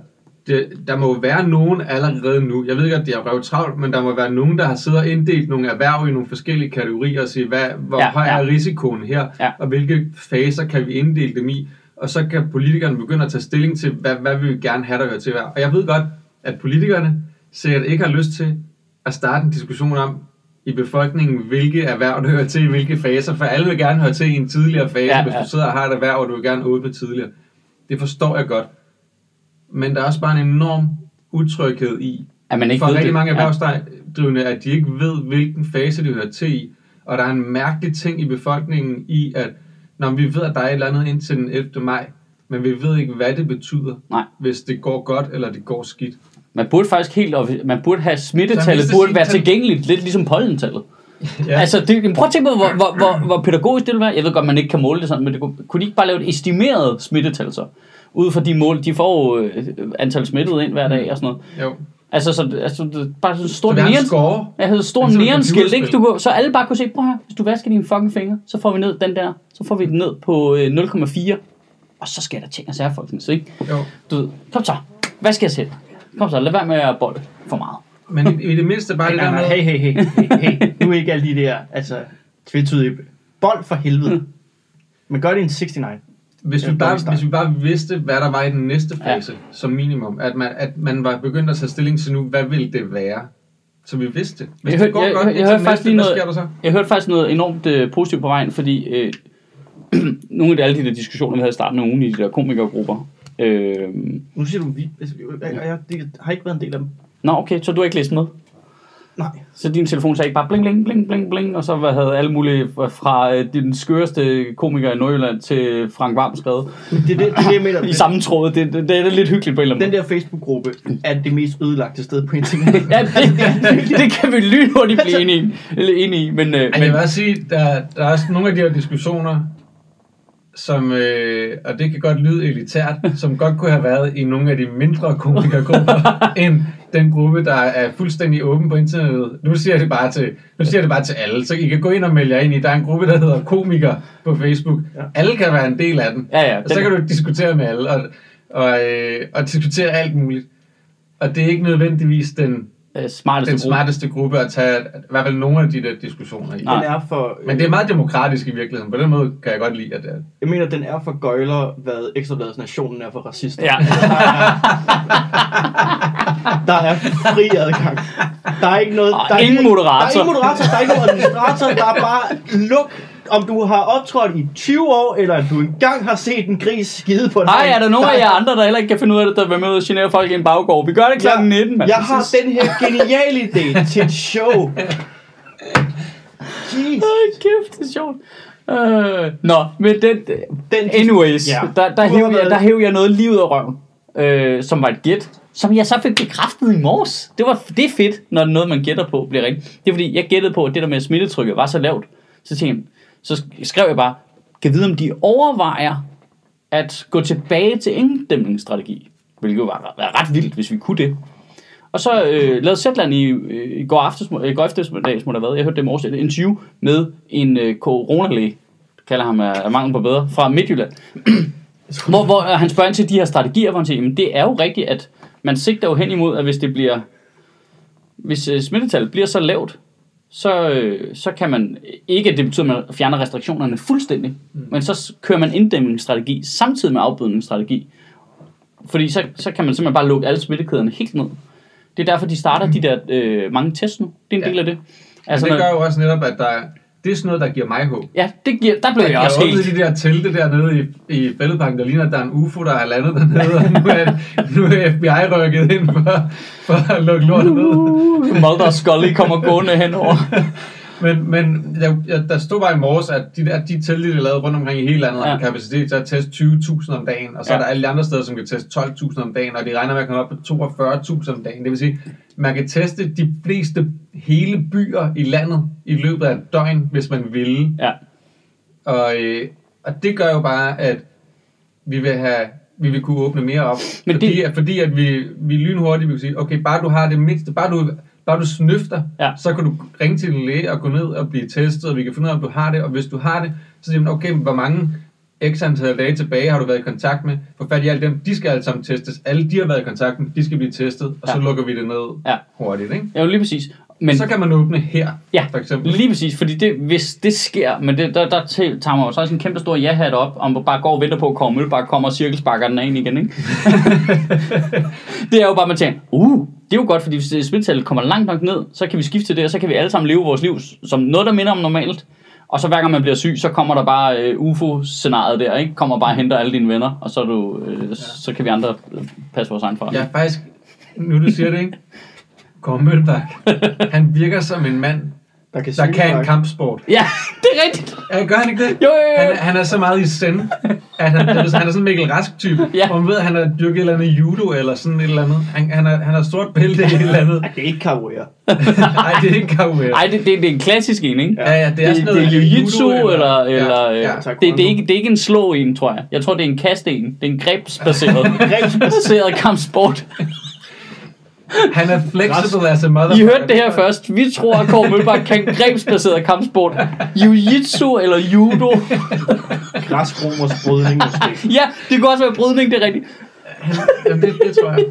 det, der må jo være nogen allerede nu. Jeg ved ikke, at de har røvet travlt, men der må være nogen, der har siddet og inddelt nogle erhverv i nogle forskellige kategorier og sige, hvad, hvor Ja, høj ja. er risikoen her, Ja. og hvilke faser kan vi inddele dem i. Og så kan politikerne begynde at tage stilling til, hvad, hvad vil vi gerne have, der hører til hvad. Og jeg ved godt, at politikerne sikkert ikke har lyst til at starte en diskussion om, i befolkningen, hvilke erhverv der hører til i hvilke faser, for alle vil gerne høre til i en tidligere fase, Ja, ja, hvis du sidder og har et erhverv, og du vil gerne åbne tidligere. Det forstår jeg godt. Men der er også bare en enorm utryghed i, at man ikke for ved rigtig det. mange erhvervsdrivende, at de ikke ved, hvilken fase de hører til i. Og der er en mærkelig ting i befolkningen i, at når vi ved, at der er et eller andet indtil den 11. maj, men vi ved ikke, hvad det betyder, Nej. hvis det går godt eller det går skidt. Man burde faktisk helt, man burde have Så smittetallet, burde være så- tilgængeligt, lidt ligesom pollentallet. Ja. Altså, det, prøv at tænke på, hvor, hvor, hvor, hvor pædagogisk det vil være. Jeg ved godt, man ikke kan måle det sådan, men det kunne, kunne de ikke bare lave et estimeret smittetal så? Ud fra de mål, de får jo øh, antal smittede ind hver dag og sådan noget. Jo. Altså, så, altså det bare sådan en Så stor vi har en neon, score. jeg havde stor neonskilt, ikke? Du, kunne- så alle bare kunne se, prøv her, hvis du vasker dine fucking fingre, så får vi ned den der, så får vi den ned på øh, 0,4, og så sker der ting og sager, folkens, ikke? Jo. Du kom så, vask jer selv. Kom så, lad være med at bolle for meget. Men i, det mindste bare [laughs] det der med... hey, hey, hey, hey, hey. Nu er ikke alle de der, altså, tvetydige bold for helvede. [laughs] Men gør det en 69. Hvis vi, bare, dårlig start. hvis vi bare vidste, hvad der var i den næste fase, ja. som minimum, at man, at man var begyndt at tage stilling til nu, hvad vil det være, så vi vidste det. Hvis Jeg det hør- går jeg- godt jeg- hørte faktisk lige noget- sker der så? Jeg hørte faktisk noget enormt øh, positivt på vejen, fordi øh, [clears throat] nogle af de, alle de der diskussioner, vi havde i starten af ugen i de der komikergrupper. Øh, Nu siger du, vi, jeg, jeg, jeg, har ikke været en del af dem. nå, okay, så du har ikke læst med? Nej. Så din telefon sagde ikke bare bling, bling, bling, bling, bling, og så hvad havde alle mulige fra øh, den skøreste komiker i Nordjylland til Frank Varm skrevet Det er det, det, er det jeg mener. i samme tråd. Det, det, det er lidt hyggeligt på en eller anden Den der Facebook-gruppe er det mest ødelagte sted på internet. [laughs] Ja, det, det kan vi lynhurtigt blive enige enige i men, øh, Men jeg men vil også sige, der, der er også nogle af de her diskussioner, som, øh, og det kan godt lyde elitært, [laughs] som godt kunne have været i nogle af de mindre komikergrupper, [laughs] end den gruppe, der er fuldstændig åben på internettet. Nu siger jeg det bare til, nu siger jeg det bare til alle, så I kan gå ind og melde jer ind i, der er en gruppe, der hedder komiker på Facebook. Ja. Alle kan være en del af den. Ja, ja, Og så kan du diskutere med alle, og, og, øh, og diskutere alt muligt. Og det er ikke nødvendigvis den, øh, smarteste den gruppe. smarteste gruppe at tage, i hvert fald nogle af de der diskussioner i. Den er for, Men det er meget demokratisk i virkeligheden. På den måde kan jeg godt lide, at det er. Jeg mener, den er for gøjler, hvad Ekstrabladets nationen er for racister. Ja. Der er fri adgang. Der er ikke noget... Og der er ingen moderator. Der er ingen moderator, der er ikke administrator, der er bare luk om du har optrådt i 20 år, eller du engang har set en gris skide på Hej, hånd. er der nogen af jer andre, der heller ikke kan finde ud af det, der vil med ud og genere folk i en baggård? Vi gør det kl. 19, mand. Jeg har den her geniale idé til et show. Jeez. Ej, kæft, det er sjovt. Øh, nå, men den, Den, anyways, Ja. der, der, hæv jeg, der hæv jeg noget lige ud af røven, øh, som var et gæt, som jeg så fik bekræftet i morges. Det, var, det er fedt, når noget, man gætter på, bliver rigtigt. Det er fordi, jeg gættede på, at det der med smittetrykket var så lavt. Så, tænkte jeg, så skrev jeg bare, kan vide, om de overvejer at gå tilbage til inddæmningsstrategi. Hvilket jo var, var ret vildt, hvis vi kunne det. Og så øh, lavede Zetland i, øh, i går, aftes, i går eftermiddags, må der været, jeg hørte det i morges, et interview med en øh, coronalæge, kalder ham af, af mangel på bedre, fra Midtjylland. [clears throat] hvor, hvor øh, han spørger ind til de her strategier, hvor han siger, jamen det er jo rigtigt, at man sigter jo hen imod, at hvis det bliver, hvis øh, smittetallet bliver så lavt, så, øh, så kan man ikke, at det betyder, at man fjerner restriktionerne fuldstændig, mm. men så kører man inddæmningsstrategi samtidig med afbødningsstrategi. Fordi så, så kan man simpelthen bare lukke alle smittekæderne helt ned. Det er derfor, de starter [clears throat] de der øh, mange tests nu. Det er en Ja. del af det. Altså, det når- gør jo også netop, at der, er- det er sådan noget, der giver mig håb. Ja, det giver, der blev jeg, Jeg også har helt... åbnet de der telte dernede i, i fældeparken, der ligner, at der er en UFO, der er landet dernede, og nu er, nu er FBI rykket ind for, for at lukke lortet ned. Uh, Mulder og Scully kommer gående henover. [laughs] Men, men jeg, der stod bare i morges, at de, der, de telte, de er lavet rundt omkring i hele landet, Ja. har kapacitet til at teste 20.000 om dagen, og så Ja. er der alle de andre steder, som kan teste 12.000 om dagen, og de regner med at komme op på 42.000 om dagen. Det vil sige, man kan teste de fleste hele byer i landet i løbet af et døgn, hvis man ville. Ja, Og, øh, og det gør jo bare, at vi vil have vi vil kunne åbne mere op. Men fordi, det- at, fordi at vi, vi lynhurtigt vil sige, okay, bare du har det mindste, bare du, bare du snøfter, Ja. så kan du ringe til din læge og gå ned og blive testet, og vi kan finde ud af, om du har det, og hvis du har det, så siger man, okay, men hvor mange x antal dage tilbage har du været i kontakt med, få fat i alle dem, de skal alle sammen testes, alle de har været i kontakt med, de skal blive testet, og så Ja. lukker vi det ned Ja. hurtigt, ikke? ja lige præcis. Men så kan man åbne her, Ja, for eksempel. lige præcis, fordi det, hvis det sker, men det, der, der tager man jo så også en kæmpe stor ja-hat op, om man bare går og venter på, at Kåre Mølbak kommer og cirkelsparker den af igen, ikke? [laughs] det er jo bare, man tænker, uh, det er jo godt, fordi hvis smittetallet kommer langt nok ned, så kan vi skifte til det, og så kan vi alle sammen leve vores liv som noget, der minder om normalt. Og så hver gang man bliver syg, så kommer der bare uh, UFO-scenariet der, ikke? Kommer bare og henter alle dine venner, og så, du, uh, så kan vi andre øh, passe vores egen. Jeg er faktisk, nu du siger det, ikke? [laughs] Kåre Mølbak, [laughs] han virker som en mand, Der kan, der kan en kampsport. Ja, [laughs] det er rigtigt. Ja, gør han ikke det? Jo, jo, jo. Han, er- han er så meget i send, at han, han er sådan en Mikkel Rask-type, Ja. hvor man ved, at han har dyrket et eller andet judo eller sådan et eller andet. Han, han, er, han har stort bælte i et eller andet. Ej, det er ikke capoeira. [laughs] Nej, det er ikke capoeira. Ej, det, det, det er en klassisk en, ikke? Ja, ja, det er det, sådan det noget er jiu-jitsu, judo, eller, eller ja, øh, ja, det, det, er ikke, det er ikke en slå en, tror jeg. Jeg tror, det er en kaste en. Det er en grebsbaseret, grebsbaseret kampsport. Han er flexible as a mother. I hørte det her først. Vi tror, at Kåre Mølbak kan grebsbaseret kampsport. Jiu-jitsu eller judo. Græskromers brydning måske. [laughs] Ja, det kunne også være brydning, det er rigtigt. Jamen, det, det tror jeg.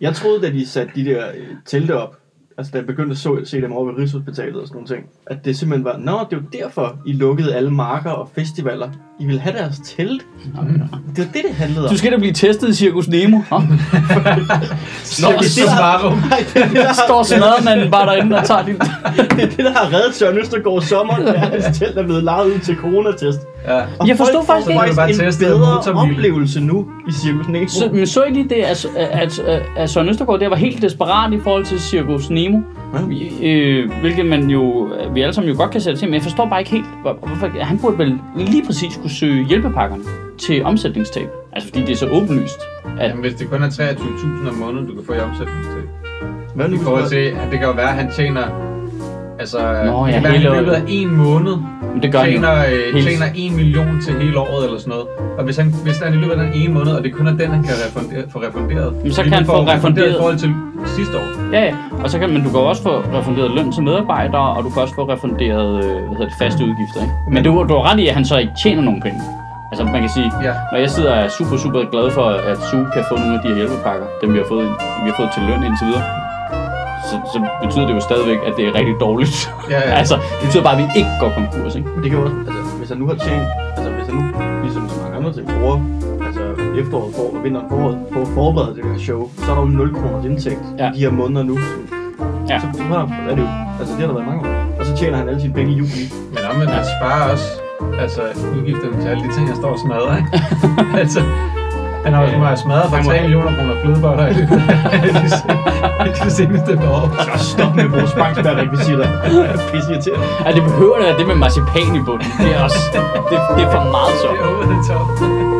Jeg troede, da de satte de der øh, telte op, altså da jeg begyndte at så, se dem over ved Rigshospitalet og sådan nogle ting, at det simpelthen var, nå, det er jo derfor, I lukkede alle marker og festivaler. I ville have deres telt. Det var det, det handlede om. Du skal da blive testet i Circus Nemo. Nå, [laughs] det, der [laughs] står har, smadremanden bare derinde og tager din... [laughs] det er det, der har reddet Søren Østergaard sommer, at hans telt er blevet lejet ud til coronatest. Ja. Og Jeg får faktisk ikke- Bare en bedre oplevelse nu i Circus Nemo. Så, men så I lige det, at, at, at, at Søren Østergaard der var helt desperat i forhold til Circus Nemo? Ja. Vi- Øh, hvilket man jo, vi alle sammen jo godt kan sætte til, men jeg forstår bare ikke helt, hvor- hvorfor, han burde vel lige præcis skulle søge hjælpepakkerne til omsætningstab. Altså fordi det er så åbenlyst. At, Jamen, hvis det kun er 23.000 om måneden, du kan få i omsætning til. Hvad nu, I forhold til, at det kan jo være, at han tjener... Altså, Nå, ja, hele i løbet af en måned men det gør tjener, øh, tjener 1 million til hele året eller sådan noget. Og hvis han, hvis han i løbet af den ene måned, og det kun er den, han kan refundere, få refunderet. Men så kan han få refunderet- i forhold til sidste år. Ja, ja. Og så kan, men du kan også få refunderet løn til medarbejdere, og du kan også få refunderet øh, hvad hedder det, faste udgifter. Ikke? Men du, du har ret i, at han så ikke tjener nogen penge. Altså man kan sige, Ja. når jeg sidder og er super, super glad for, at SU kan få nogle af de her hjælpepakker, dem vi har fået, vi har fået til løn indtil videre, så, så betyder det jo stadigvæk, at det er rigtig dårligt. Ja, ja. [laughs] altså, det betyder bare, at vi ikke går konkurs, ikke? Men det kan jo også, altså, hvis han nu har tjent, altså hvis han nu, ligesom så mange andre ting, bruger altså efteråret for, og vinteren foråret, på at forberede det her show, så er der jo 0 kroners indtægt Ja. i de her måneder nu. Så, Ja. så, er det jo, altså det har der været mange år. Og så tjener han alle sine penge i juli. Men omvendt, han sparer også altså, udgifterne til alle de ting, han står og smadrer, ikke? [laughs] altså, han har øh, smadret for Han må 3 have- millioner kroner flødeboller i de, sen- de seneste par år. Så stop med at bruge spangsbær-rekvisitter. Pisse irriterende. Ja, det behøver da det med marcipan i bunden. Det er også, det, det er for meget så. Det er over the top.